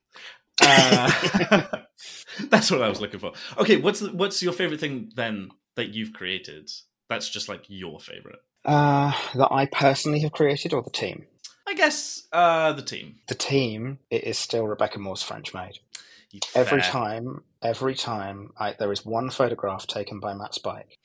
Uh, [laughs] that's what I was looking for. Okay. What's the, what's your favorite thing then that you've created? That's just like your favorite. Uh, that I personally have created, or the team. I guess uh, the team. The team it is still Rebecca More's French maid. Every time, every time, I, there is one photograph taken by Matt Spike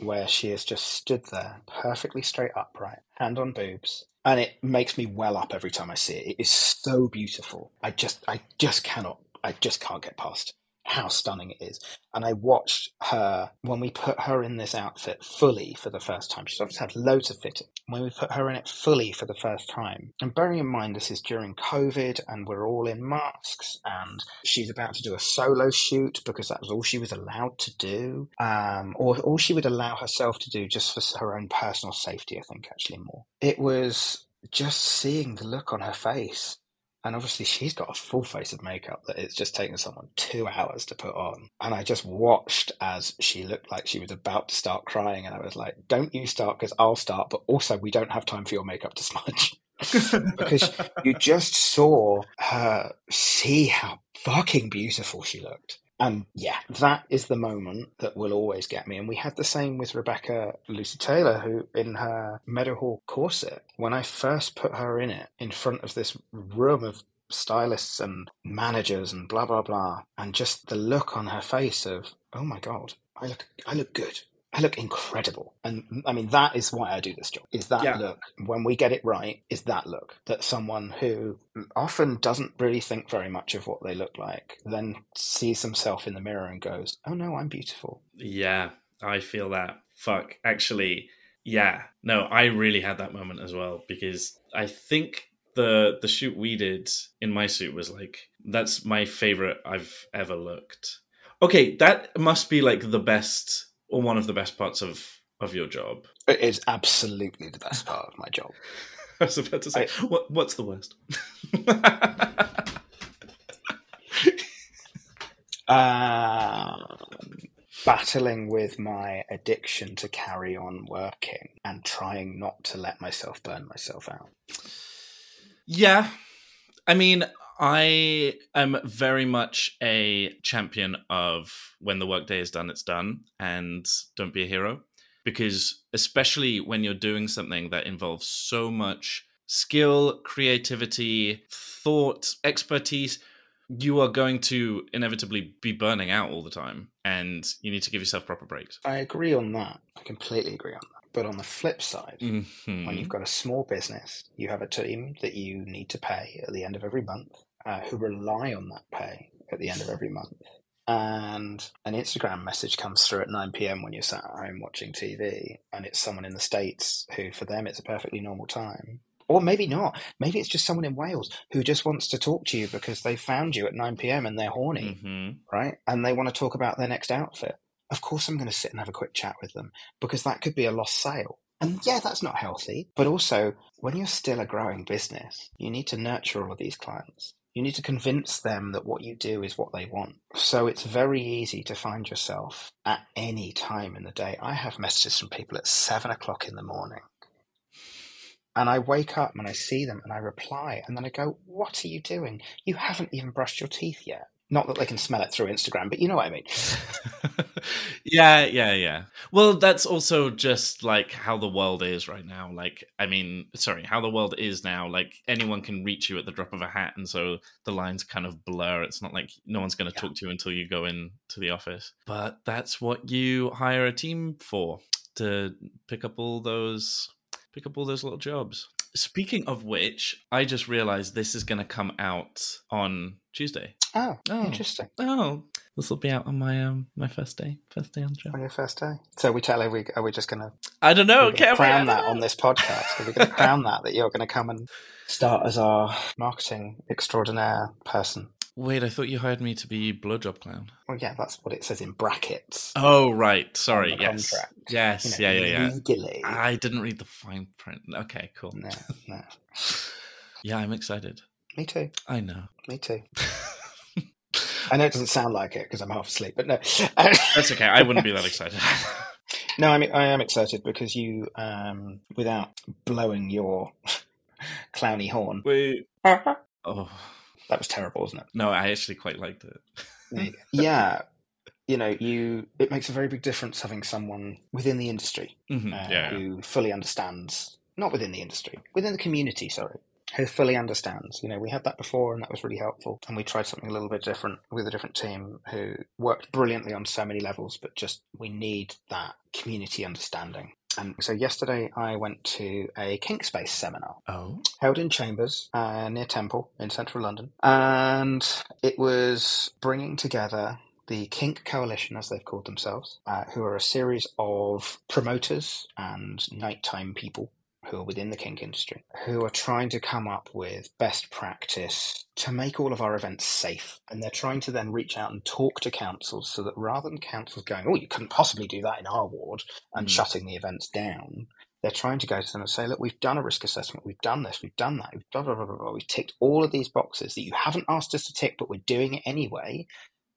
where she has just stood there, perfectly straight upright, hand on boobs, and it makes me well up every time I see it. It is so beautiful. I just, I just cannot, I just can't get past how stunning it is. And I watched her when we put her in this outfit fully for the first time. She's obviously had loads of fitting. When we put her in it fully for the first time, and bearing in mind this is during COVID and we're all in masks, and she's about to do a solo shoot because that was all she was allowed to do, um, or all she would allow herself to do just for her own personal safety, I think, actually, more. It was just seeing the look on her face and obviously, she's got a full face of makeup that it's just taken someone two hours to put on. And I just watched as she looked like she was about to start crying. And I was like, don't you start because I'll start. But also, we don't have time for your makeup to smudge. [laughs] because you just saw her see how fucking beautiful she looked. And yeah, that is the moment that will always get me. And we had the same with Rebecca Lucy Taylor, who in her Meadowhall corset, when I first put her in it in front of this room of stylists and managers and blah blah blah, and just the look on her face of, oh my god, I look I look good. I look incredible. And I mean, that is why I do this job. Is that yeah. look, when we get it right, is that look that someone who often doesn't really think very much of what they look like then sees himself in the mirror and goes, oh no, I'm beautiful. Yeah, I feel that. Fuck. Actually, yeah. No, I really had that moment as well because I think the the shoot we did in my suit was like that's my favorite I've ever looked. Okay, that must be like the best one of the best parts of of your job? It is absolutely the best part of my job. [laughs] I was about to say, I, what, what's the worst? uh, [laughs] battling with my addiction to carry on working and trying not to let myself burn myself out. Yeah. I mean, I am very much a champion of when the workday is done, it's done, and don't be a hero. Because especially when you're doing something that involves so much skill, creativity, thought, expertise, you are going to inevitably be burning out all the time, and you need to give yourself proper breaks. I agree on that. I completely agree on that. But on the flip side, mm-hmm. when you've got a small business, you have a team that you need to pay at the end of every month uh, who rely on that pay at the end of every month. And an Instagram message comes through at 9 p.m. when you're sat at home watching TV, and it's someone in the States who, for them, it's a perfectly normal time. Or maybe not. Maybe it's just someone in Wales who just wants to talk to you because they found you at 9 p.m. and they're horny, mm-hmm. right? And they want to talk about their next outfit. Of course, I'm going to sit and have a quick chat with them because that could be a lost sale. And yeah, that's not healthy. But also, when you're still a growing business, you need to nurture all of these clients. You need to convince them that what you do is what they want. So it's very easy to find yourself at any time in the day. I have messages from people at seven o'clock in the morning. And I wake up and I see them and I reply. And then I go, What are you doing? You haven't even brushed your teeth yet. Not that they can smell it through Instagram, but you know what I mean. [laughs] yeah, yeah, yeah. Well, that's also just like how the world is right now. Like, I mean, sorry, how the world is now. Like, anyone can reach you at the drop of a hat, and so the lines kind of blur. It's not like no one's going to yeah. talk to you until you go in to the office. But that's what you hire a team for to pick up all those pick up all those little jobs. Speaking of which, I just realized this is going to come out on Tuesday. Oh, oh, interesting. Oh, this will be out on my um my first day, first day on the job. On your first day. So we tell her we are we just going to? I don't know. Can crown that on this podcast? Are we going [laughs] to crown that that you're going to come and start as our marketing extraordinaire person? Wait, I thought you hired me to be blowjob clown. Well, yeah, that's what it says in brackets. Oh, right. Sorry. Yes. Contract. Yes. You know, yeah, yeah, yeah. I didn't read the fine print. Okay, cool. No, no. [laughs] yeah, I'm excited. Me too. I know. Me too. [laughs] I know it doesn't sound like it because I'm half asleep, but no. [laughs] That's okay. I wouldn't be that excited. no, I mean I am excited because you, um, without blowing your clowny horn. Wait. oh. That was terrible, wasn't it? No, I actually quite liked it. [laughs] yeah, you know, you it makes a very big difference having someone within the industry mm-hmm. uh, yeah. who fully understands. Not within the industry, within the community. Sorry, who fully understands. You know, we had that before, and that was really helpful. And we tried something a little bit different with a different team who worked brilliantly on so many levels. But just we need that community understanding. And so yesterday I went to a kink space seminar. Oh. Held in Chambers uh, near Temple in central London. And it was bringing together the Kink Coalition, as they've called themselves, uh, who are a series of promoters and nighttime people who are within the kink industry, who are trying to come up with best practice to make all of our events safe. And they're trying to then reach out and talk to councils so that rather than councils going, oh, you couldn't possibly do that in our ward and mm. shutting the events down, they're trying to go to them and say, look, we've done a risk assessment, we've done this, we've done that, we've blah, blah, blah, blah, blah. We've ticked all of these boxes that you haven't asked us to tick, but we're doing it anyway.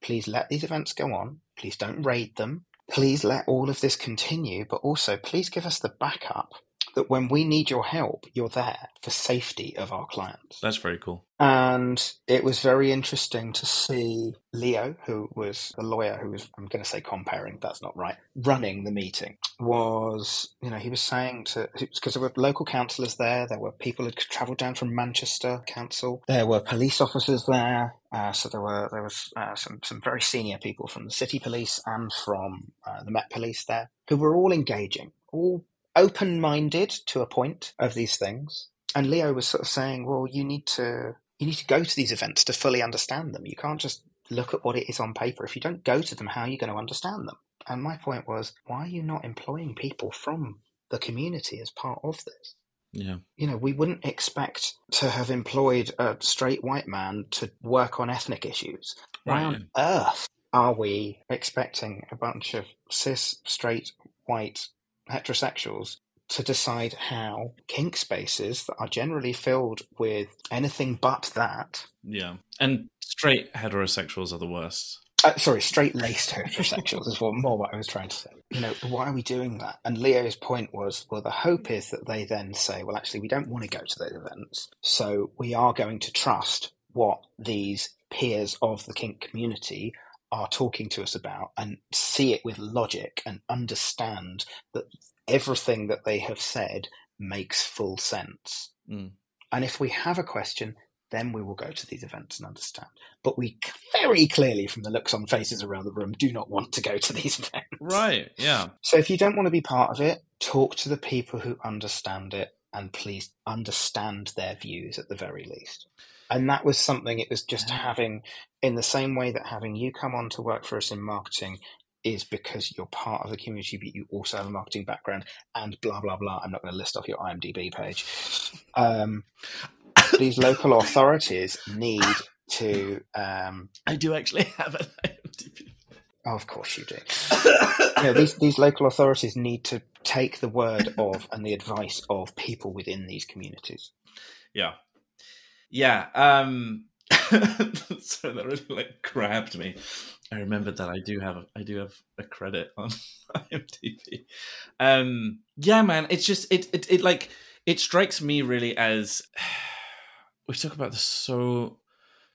Please let these events go on. Please don't raid them. Please let all of this continue, but also please give us the backup that when we need your help, you're there for safety of our clients. That's very cool. And it was very interesting to see Leo, who was the lawyer who was, I'm going to say comparing, that's not right, running the meeting, was, you know, he was saying to, because there were local councillors there, there were people who had travelled down from Manchester Council, there were police officers there, uh, so there were there was uh, some some very senior people from the city police and from uh, the Met Police there who were all engaging, all open-minded to a point of these things. And Leo was sort of saying, well, you need to you need to go to these events to fully understand them. You can't just look at what it is on paper. If you don't go to them, how are you going to understand them? And my point was, why are you not employing people from the community as part of this? Yeah. You know, we wouldn't expect to have employed a straight white man to work on ethnic issues. Why on earth are we expecting a bunch of cis, straight, white heterosexuals to decide how kink spaces that are generally filled with anything but that. Yeah. And straight heterosexuals are the worst. Uh, sorry, straight laced heterosexuals is what, more what I was trying to say. You know, why are we doing that? And Leo's point was well, the hope is that they then say, well, actually, we don't want to go to those events. So we are going to trust what these peers of the kink community are talking to us about and see it with logic and understand that everything that they have said makes full sense. Mm. And if we have a question, then we will go to these events and understand. But we very clearly, from the looks on faces around the room, do not want to go to [laughs] these events. Right, yeah. So if you don't want to be part of it, talk to the people who understand it and please understand their views at the very least and that was something it was just having in the same way that having you come on to work for us in marketing is because you're part of the community but you also have a marketing background and blah blah blah. I'm not going to list off your imdb page. Um, these local authorities need to um, i do actually have an imdb Oh, of course you do. you know, these these local authorities need to take the word of and the advice of people within these communities. Yeah, yeah. Um, [laughs] so that really like grabbed me. I remembered that I do have I do have a credit on [laughs] IMDb. Um, yeah, man, it's just it, it it like it strikes me really as [sighs] we talk about this so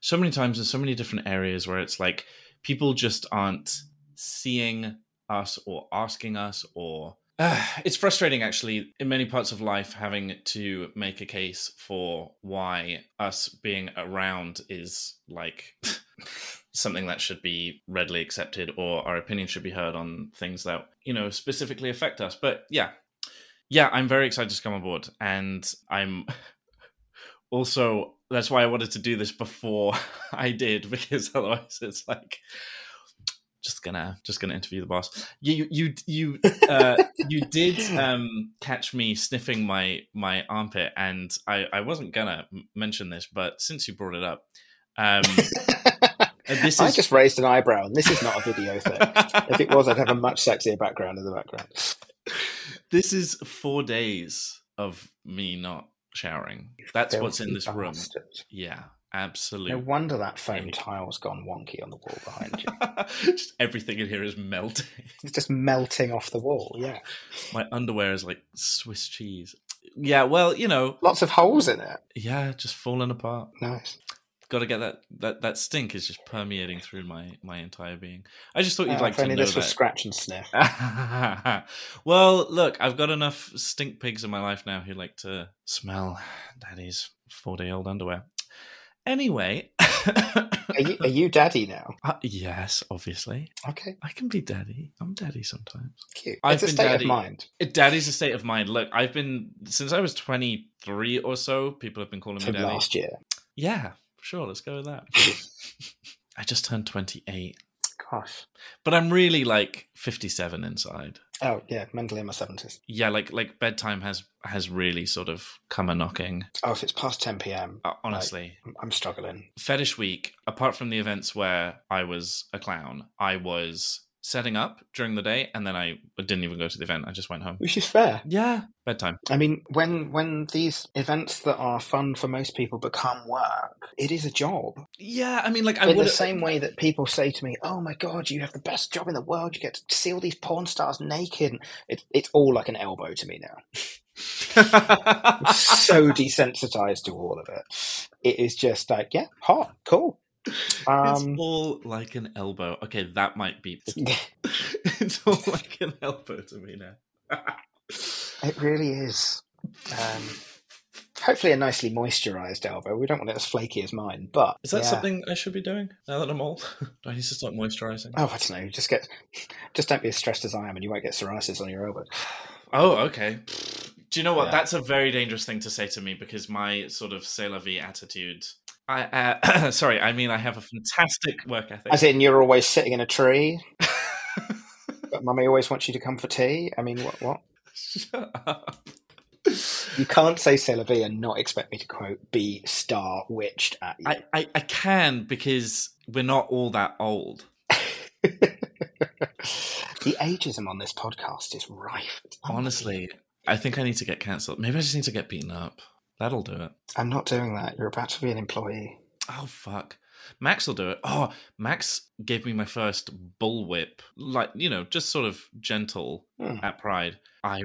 so many times in so many different areas where it's like people just aren't seeing us or asking us or uh, [sighs] it's frustrating, actually, in many parts of life, having to make a case for why us being around is like [laughs] something that should be readily accepted or our opinion should be heard on things that, you know, specifically affect us. But yeah, yeah, I'm very excited to come on board. And I'm [laughs] also, that's why I wanted to do this before [laughs] I did, because otherwise it's like, just gonna just gonna interview the boss. You you you [laughs] uh, you did um, catch me sniffing my my armpit, and I I wasn't gonna mention this, but since you brought it up, um, [laughs] this is... I just raised an eyebrow, and this is not a video thing. [laughs] if it was, I'd have a much sexier background in the background. This is four days of me not showering. That's what's in this room. Yeah, Absolutely. No wonder that foam tile's gone wonky on the wall behind you. [laughs] just everything in here is melting. [laughs] It's just melting off the wall, yeah. My underwear is like Swiss cheese. Yeah, well, you know. Lots of holes in it. Yeah, just falling apart. Nice. Got to get that, that that stink is just permeating through my my entire being. I just thought you'd uh, like to know this was scratch and sniff. [laughs] well, look, I've got enough stink pigs in my life now who like to smell daddy's four day old underwear. Anyway, are, you, are you daddy now? [laughs] Uh, yes, obviously. Okay, I can be daddy. I'm daddy sometimes. Cute. I've it's a state daddy. of mind. Daddy's a state of mind. Look, I've been since I was 23 or so. People have been calling From me daddy. Last year. Yeah, sure. Let's go with that. [laughs] I just turned 28. Gosh. But I'm really like 57 inside. Oh yeah, mentally in my seventies. Yeah, like like bedtime has has really sort of come a knocking. Oh, if it's past ten PM, Uh, honestly, I'm, I'm struggling. fetish week. Apart from the events where I was a clown, I was setting up during the day, and then I didn't even go to the event. I just went home. Which is fair. Yeah, bedtime. I mean, when when these events that are fun for most people become work, it is a job. Yeah, I mean, like I in the same way that people say to me, "Oh my god, you have the best job in the world. You get to see all these porn stars naked." It, it's all like an elbow to me now. [laughs] So desensitized to all of it. It is just like, yeah, hot, cool. It's Um, all like an elbow. Okay, that might be. [laughs] it's all like an elbow to me now. it really is. Um, hopefully, a nicely moisturized elbow. We don't want it as flaky as mine, but Is that yeah. something I should be doing now that I'm old? [laughs] Do I need to start moisturizing? Oh, I don't know. Just get, just don't be as stressed as I am, and you won't get psoriasis on your elbow. Oh, okay. Do you know what? Yeah. That's a very dangerous thing to say to me because my sort of c'est la vie attitude. I uh, [clears throat] sorry, I mean I have a fantastic work ethic. As in, you're always sitting in a tree, [laughs] but mummy always wants you to come for tea. I mean, what? What? Shut up. You can't say la and not expect me to quote "be star witched" at you. I, I, I can because we're not all that old. [laughs] the ageism on this podcast is rife. Honestly, I think I need to get cancelled. Maybe I just need to get beaten up. That'll do it. I'm not doing that. You're about to be an employee. Oh fuck. Max will do it. Oh, Max gave me my first bullwhip. Like, you know, just sort of gentle Hmm. at Pride. I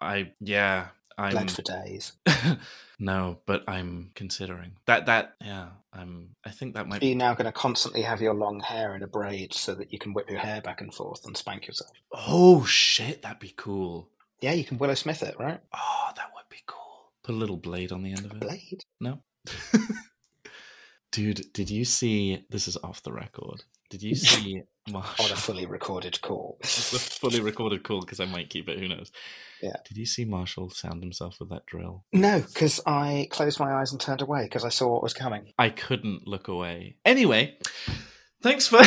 I yeah, I'm Bled for days. [laughs] No, but I'm considering. That that yeah, I'm I think that might Are you now going to constantly have your long hair in a braid so that you can whip your hair back and forth and spank yourself? Oh shit, that'd be cool. Yeah, you can Willow Smith it, right? Oh, that would be cool. Put a little blade on the end of it. Blade. No. [laughs] Dude, did you see this is off the record. Did you see [laughs] Marshall On [laughs] a fully recorded call. A fully recorded call because I might keep it, who knows. Yeah. Did you see Marshall sound himself with that drill? No, because I closed my eyes and turned away because I saw what was coming. I couldn't look away. Anyway, thanks for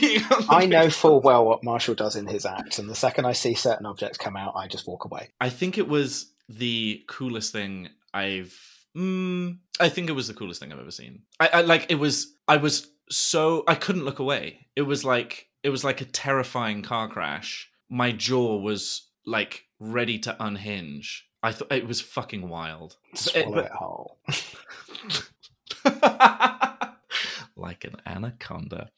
being on I know full well what Marshall does in his act, and the second I see certain objects come out, I just walk away. I think it was the coolest thing I've. Mm, I think it was the coolest thing I've ever seen. I, I like it was. I was so I couldn't look away. It was like it was like a terrifying car crash. My jaw was like ready to unhinge. I thought it was fucking wild. Swallow it whole. [laughs] like an anaconda.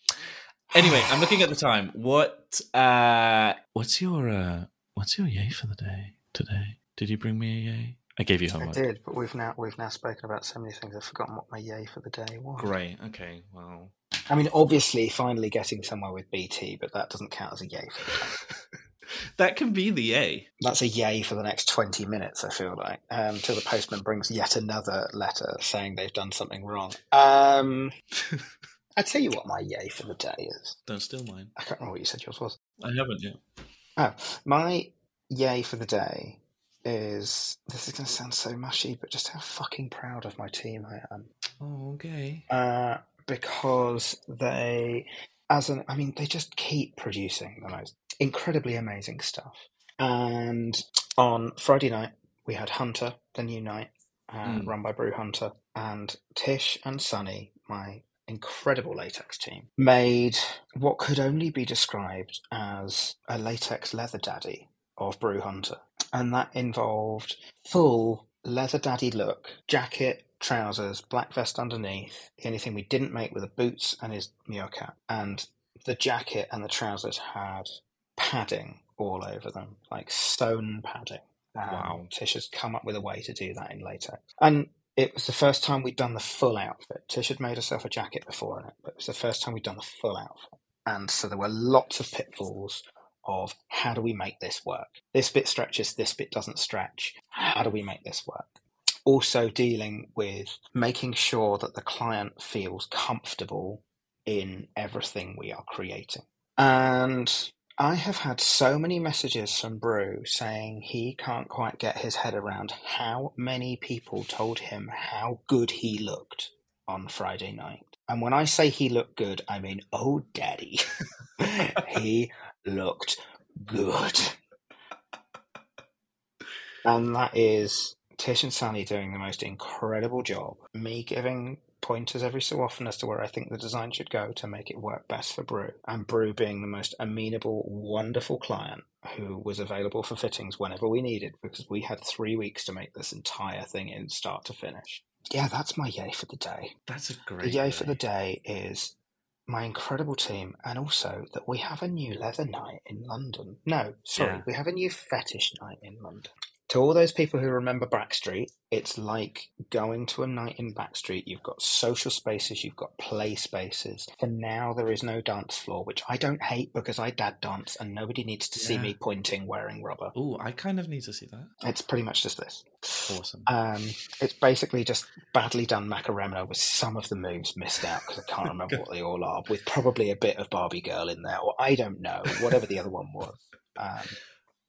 Anyway, I'm looking at the time. What uh what's your uh what's your yay for the day today? Did you bring me a yay? I gave you I did, but we've now we've now spoken about so many things. I've forgotten what my yay for the day was. Great. Okay. Well, I mean, obviously, finally getting somewhere with BT, but that doesn't count as a yay for [laughs] that can be the yay. That's a yay for the next twenty minutes. I feel like um, until the postman brings yet another letter saying they've done something wrong. Um, I tell you what, my yay for the day is. Don't steal mine. I can't remember what you said yours was. I haven't yet. Oh, my yay for the day is this is going to sound so mushy, but just how fucking proud of my team I am. Oh, okay. Uh, because they, as an, I mean, they just keep producing the most incredibly amazing stuff. And on Friday night, we had Hunter, the new night, uh, Mm. run by Brew Hunter, and Tish and Sunny, my incredible latex team, made what could only be described as a latex leather daddy of Brew Hunter. And that involved full leather daddy look, jacket, trousers, black vest underneath. The only thing we didn't make were the boots and his Muir cap. And the jacket and the trousers had padding all over them, like sewn padding. Um, Wow. Tish has come up with a way to do that in latex. And it was the first time we'd done the full outfit. Tish had made herself a jacket before in it, but it was the first time we'd done the full outfit. And so there were lots of pitfalls of how do we make this work? This bit stretches, this bit doesn't stretch. How do we make this work? Also, dealing with making sure that the client feels comfortable in everything we are creating. And I have had so many messages from Brew saying he can't quite get his head around how many people told him how good he looked on Friday night. And when I say he looked good, I mean, oh, daddy. [laughs] he looked good. And that is Tish and Sally doing the most incredible job. Me giving pointers every so often as to where I think the design should go to make it work best for Brew. And Brew being the most amenable, wonderful client who was available for fittings whenever we needed because we had three weeks to make this entire thing in start to finish. Yeah, that's my yay for the day. That's a The great. yay for the day is my incredible team and also that we have a new leather night in London. No, sorry, Yeah. we have a new fetish night in London. To all those people who remember Backstreet, it's like going to a night in Backstreet. You've got social spaces, you've got play spaces. For now, there is no dance floor, which I don't hate because I dad dance and nobody needs to see me pointing wearing rubber. Oh, I kind of need to see that. It's pretty much just this. Awesome. Um, it's basically just badly done Macarena with some of the moves missed out because I can't [laughs] remember what they all are, with probably a bit of Barbie Girl in there, or I don't know, whatever the other one was. Um,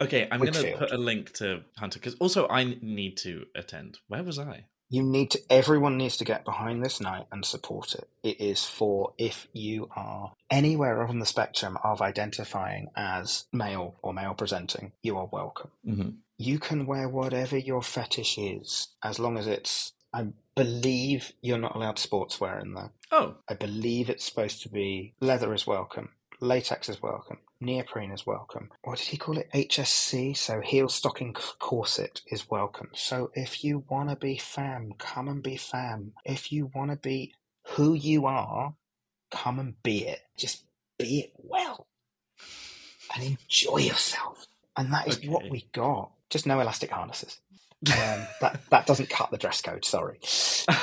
Okay, I'm going to put a link to Hunter because also I need to attend. Where was I? you need to, everyone needs to get behind this night and support it. It is for if you are anywhere on the spectrum of identifying as male or male presenting, you are welcome. Mm-hmm. You can wear whatever your fetish is as long as it's, I believe you're not allowed sportswear in there. Oh, I believe it's supposed to be leather is welcome, latex is welcome, neoprene is welcome. What did he call it? HSC, so heel stocking corset is welcome. So if you want to be fam, come and be fam. If you want to be who you are, come and be it. Just be it well and enjoy yourself. And that is what we got. Just no elastic harnesses. [laughs] Um, that that doesn't cut the dress code. Sorry.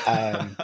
Um,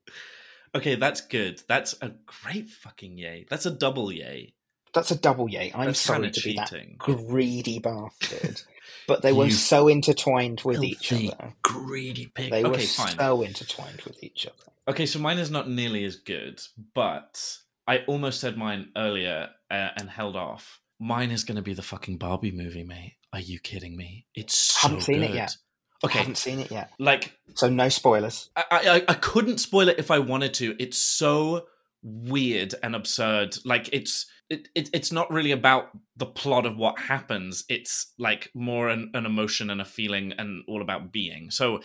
[laughs] okay, that's good. That's a great fucking yay. That's a double yay. That's a double yay. I'm That's sorry to be that greedy [laughs] bastard. But they were so intertwined with each other. Greedy pig. They were fine. so intertwined with each other. Okay, so mine is not nearly as good, but I almost said mine earlier uh, and held off. Mine is going to be the fucking Barbie movie, mate. Are you kidding me? It's so Haven't seen it yet. Okay, Haven't seen it yet. like So no spoilers. I, I I couldn't spoil it if I wanted to. It's so weird and absurd. Like it's it, it it's not really about the plot of what happens. It's like more an, an emotion and a feeling and all about being. So,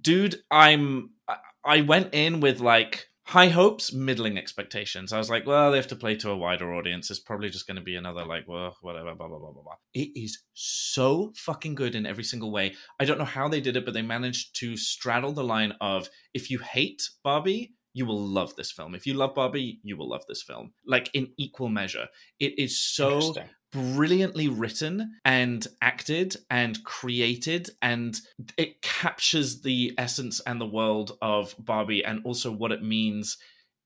dude, I'm I- went in with like high hopes, middling expectations. I was like, well, they have to play to a wider audience. It's probably just going to be another like, well, whatever, blah blah blah blah blah. It is so fucking good in every single way. I don't know how they did it, but they managed to straddle the line of if you hate Barbie, you will love this film. If you love Barbie, you will love this film. Like in equal measure. It is so brilliantly written and acted and created and it captures the essence and the world of Barbie and also what it means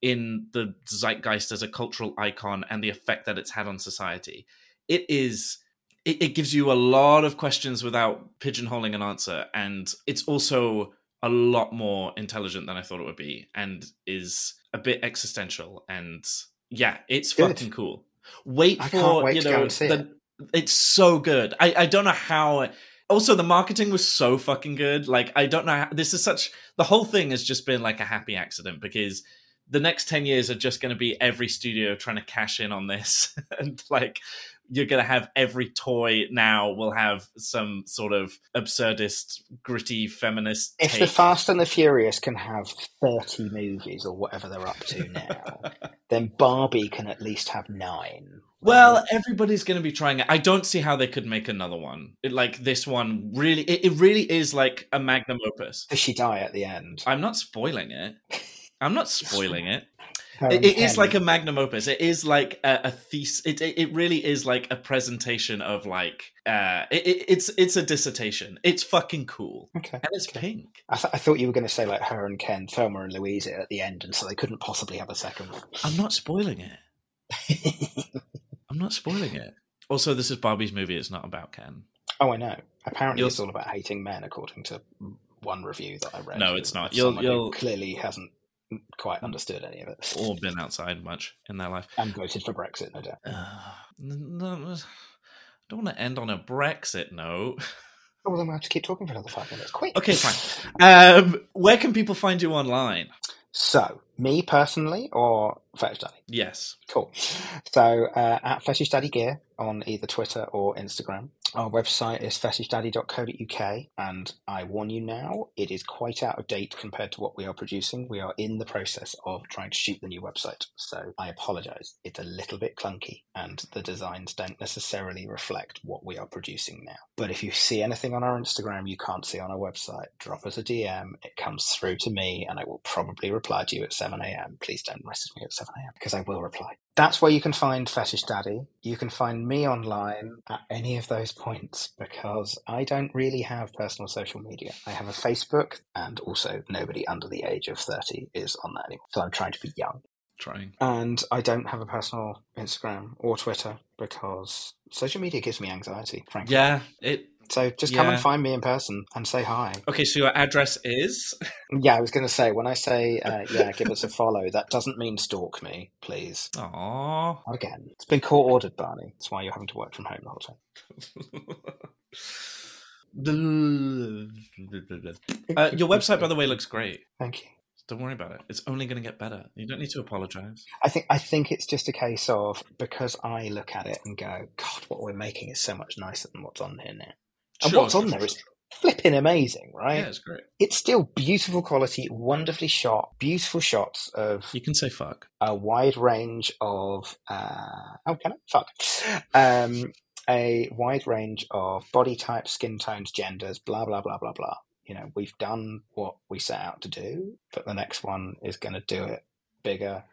in the zeitgeist as a cultural icon and the effect that it's had on society. It is it, it gives you a lot of questions without pigeonholing an answer and it's also a lot more intelligent than I thought it would be and is a bit existential and yeah, it's Good. fucking cool. Wait I for wait you know go and see the, it's so good. I I don't know how also the marketing was so fucking good. Like I don't know how this is such the whole thing has just been like a happy accident because the next 10 years are just going to be every studio trying to cash in on this [laughs] and like you're going to have every toy now will have some sort of absurdist gritty feminist If take. the Fast and the Furious can have 30 movies or whatever they're up to now, [laughs] then Barbie can at least have nine. Well, everybody's going to be trying it. I don't see how they could make another one. It, like this one, really, it, it really is like a magnum opus. does she die at the end? I'm not spoiling it. I'm not spoiling it. It, it is like a magnum opus. It is like a, a thesis. It, it it really is like a presentation of like uh, it, it- it's it's a dissertation. It's fucking cool Okay. and it's okay. pink. I, th- I thought you were going to say like her and Ken, Thelma and Louise at the end, and so they couldn't possibly have a second one. I'm not spoiling it. [laughs] I'm not spoiling it. Also, this is Barbie's movie. It's not about Ken. oh, I know. Apparently, You'll- it's all about hating men, according to one review that I read. No, it's not. You'll- you'll- clearly hasn't quite understood any of it Or been outside much in their life. and voted for Brexit, no doubt. Uh, no, I don't want to end on a Brexit note. Oh, well, then we'll have to keep talking for another five minutes. Quick. Okay, fine. Um, where can people find you online? So Me personally or Fetish Daddy? Yes. Cool. So uh, at Fetish Daddy Gear on either Twitter or Instagram. Our website is fetishdaddy.co.uk, and I warn you now, it is quite out of date compared to what we are producing. We are in the process of trying to shoot the new website, so I apologise. It's a little bit clunky, and the designs don't necessarily reflect what we are producing now. But if you see anything on our Instagram you can't see on our website, drop us a DM. It comes through to me, and I will probably reply to you at 7 a.m. Please don't message me at 7 a.m. because I will reply. That's where you can find Fetish Daddy. You can find me online at any of those [laughs] points because I don't really have personal social media. I have a Facebook, and also nobody under the age of 30 is on that anymore. So I'm trying to be young. Trying. And I don't have a personal Instagram or Twitter because social media gives me anxiety, frankly. Yeah. It. So just come and find me in person and say hi. Okay. So your address is. Yeah, I was going to say, when I say, uh, yeah, give us a follow, that doesn't mean stalk me, please. Aww. Again. It's been court ordered, Barney. That's why you're having to work from home the whole time. [laughs] uh, your website, by the way, looks great. Thank you. Don't worry about it. It's only going to get better. You don't need to apologize. I think I think it's just a case of because I look at it and go, God, what we're making is so much nicer than what's on here now. And Sure, what's on there is flipping amazing, right? Yeah, it's great. It's still beautiful quality, wonderfully shot, beautiful shots of You can say fuck. a wide range of uh, oh can I fuck um, a wide range of body types, skin tones, genders, blah blah blah blah blah. You know, we've done what we set out to do, but the next one is going to do it bigger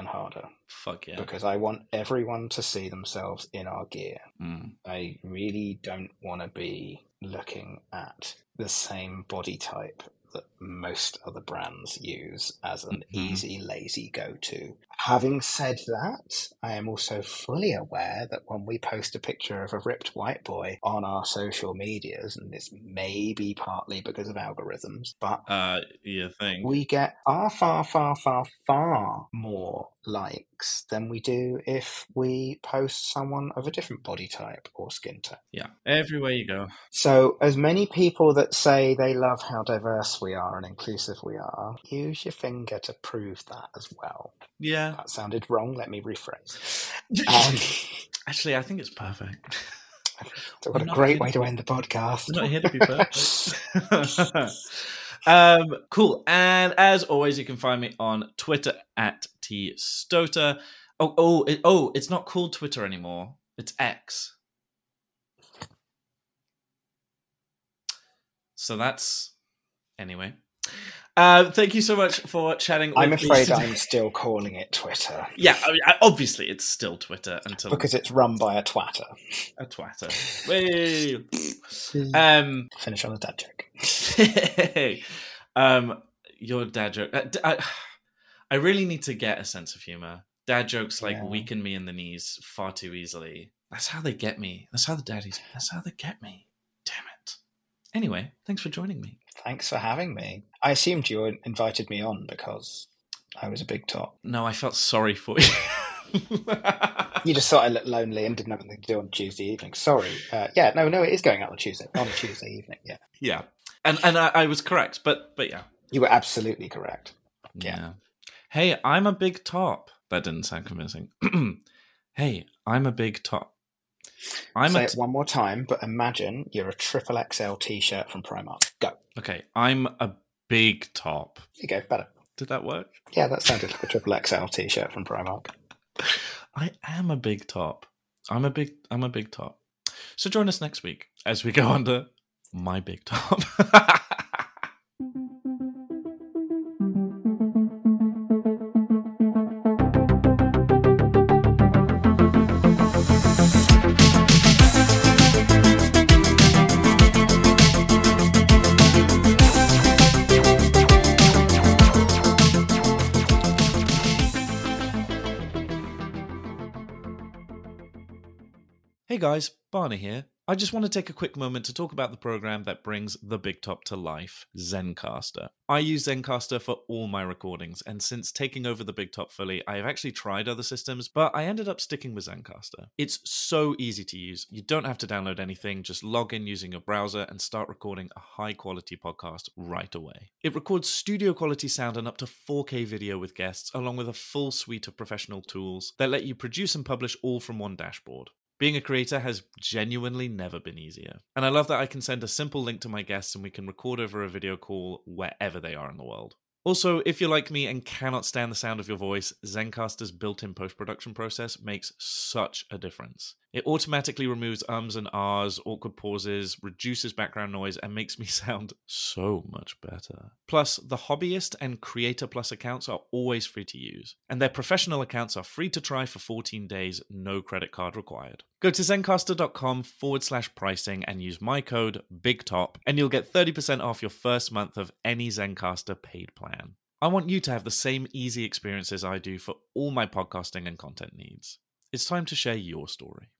and harder Fuck yeah. because I want everyone to see themselves in our gear. Mm. I really don't want to be looking at the same body type that most other brands use as an Mhm. easy, lazy go to. Having said that, I am also fully aware that when we post a picture of a ripped white boy on our social medias, and this may be partly because of algorithms, but Uh, you think? we get far, far, far, far, far more likes than we do if we post someone of a different body type or skin tone. yeah. Everywhere you go. So, as many people that say they love how diverse we are and inclusive we are, use your finger to prove that as well. Yeah. That sounded wrong. Let me rephrase. [laughs] Um, Actually, I think it's perfect. [laughs] so what I'm a great way to end the podcast. Not here to be perfect. [laughs] um, cool. And as always, you can find me on Twitter at T Stoater. Oh, oh, it, oh! It's not called Twitter anymore. It's X. So that's anyway. Uh, thank you so much for chatting. I'm with me afraid today. I'm still calling it Twitter Yeah, I mean, obviously it's still Twitter until because it's run by a twatter. a twatter. [laughs] Um, Finish on a dad joke. [laughs] um, your dad joke. uh, d- I, I really need to get a sense of humor. Dad jokes like Yeah. weaken me in the knees far too easily. That's how they get me. That's how the daddies. That's how they get me. Damn it. Anyway, thanks for joining me. Thanks for having me. I assumed you invited me on because I was a big top. No, I felt sorry for you. [laughs] You just thought I looked lonely and didn't have anything to do on Tuesday evening. Sorry. Uh, yeah, no, no, it is going out on Tuesday. On a Tuesday evening, yeah. yeah, and and I, I was correct, but but yeah, You were absolutely correct. yeah. Yeah. Hey, I'm a big top. That didn't sound convincing. [clears throat] hey, I'm a big top. I'm Say a it one more time, but imagine you're a triple XL t-shirt from Primark. Go. okay. I'm a big top. There you go, better. Did that work? Yeah, that sounded like a triple XL t-shirt from Primark. I am a big top. I'm a big. I'm a big top. So join us next week as we go [laughs] under my big top. [laughs] Hey guys, Barney here. I just want to take a quick moment to talk about the program that brings the Big Top to life, Zencastr. I use Zencastr for all my recordings, and since taking over the Big Top fully, I have actually tried other systems, but I ended up sticking with Zencastr. It's so easy to use. You don't have to download anything, just log in using your browser and start recording a high quality podcast right away. It records studio quality sound and up to 4K video with guests, along with a full suite of professional tools that let you produce and publish all from one dashboard. Being a creator has genuinely never been easier. And I love that I can send a simple link to my guests and we can record over a video call wherever they are in the world. Also, if you're like me and cannot stand the sound of your voice, Zencastr's built in post production process makes such a difference. It automatically removes ums and ahs, awkward pauses, reduces background noise, and makes me [laughs] sound so much better. Plus, the Hobbyist and Creator Plus accounts are always free to use, and their professional accounts are free to try for 14 days, no credit card required. Go to zencastr.com forward slash pricing and use my code BIGTOP, and you'll get 30% off your first month of any Zencastr paid plan. I want you to have the same easy experiences I do for all my podcasting and content needs. It's time to share your story.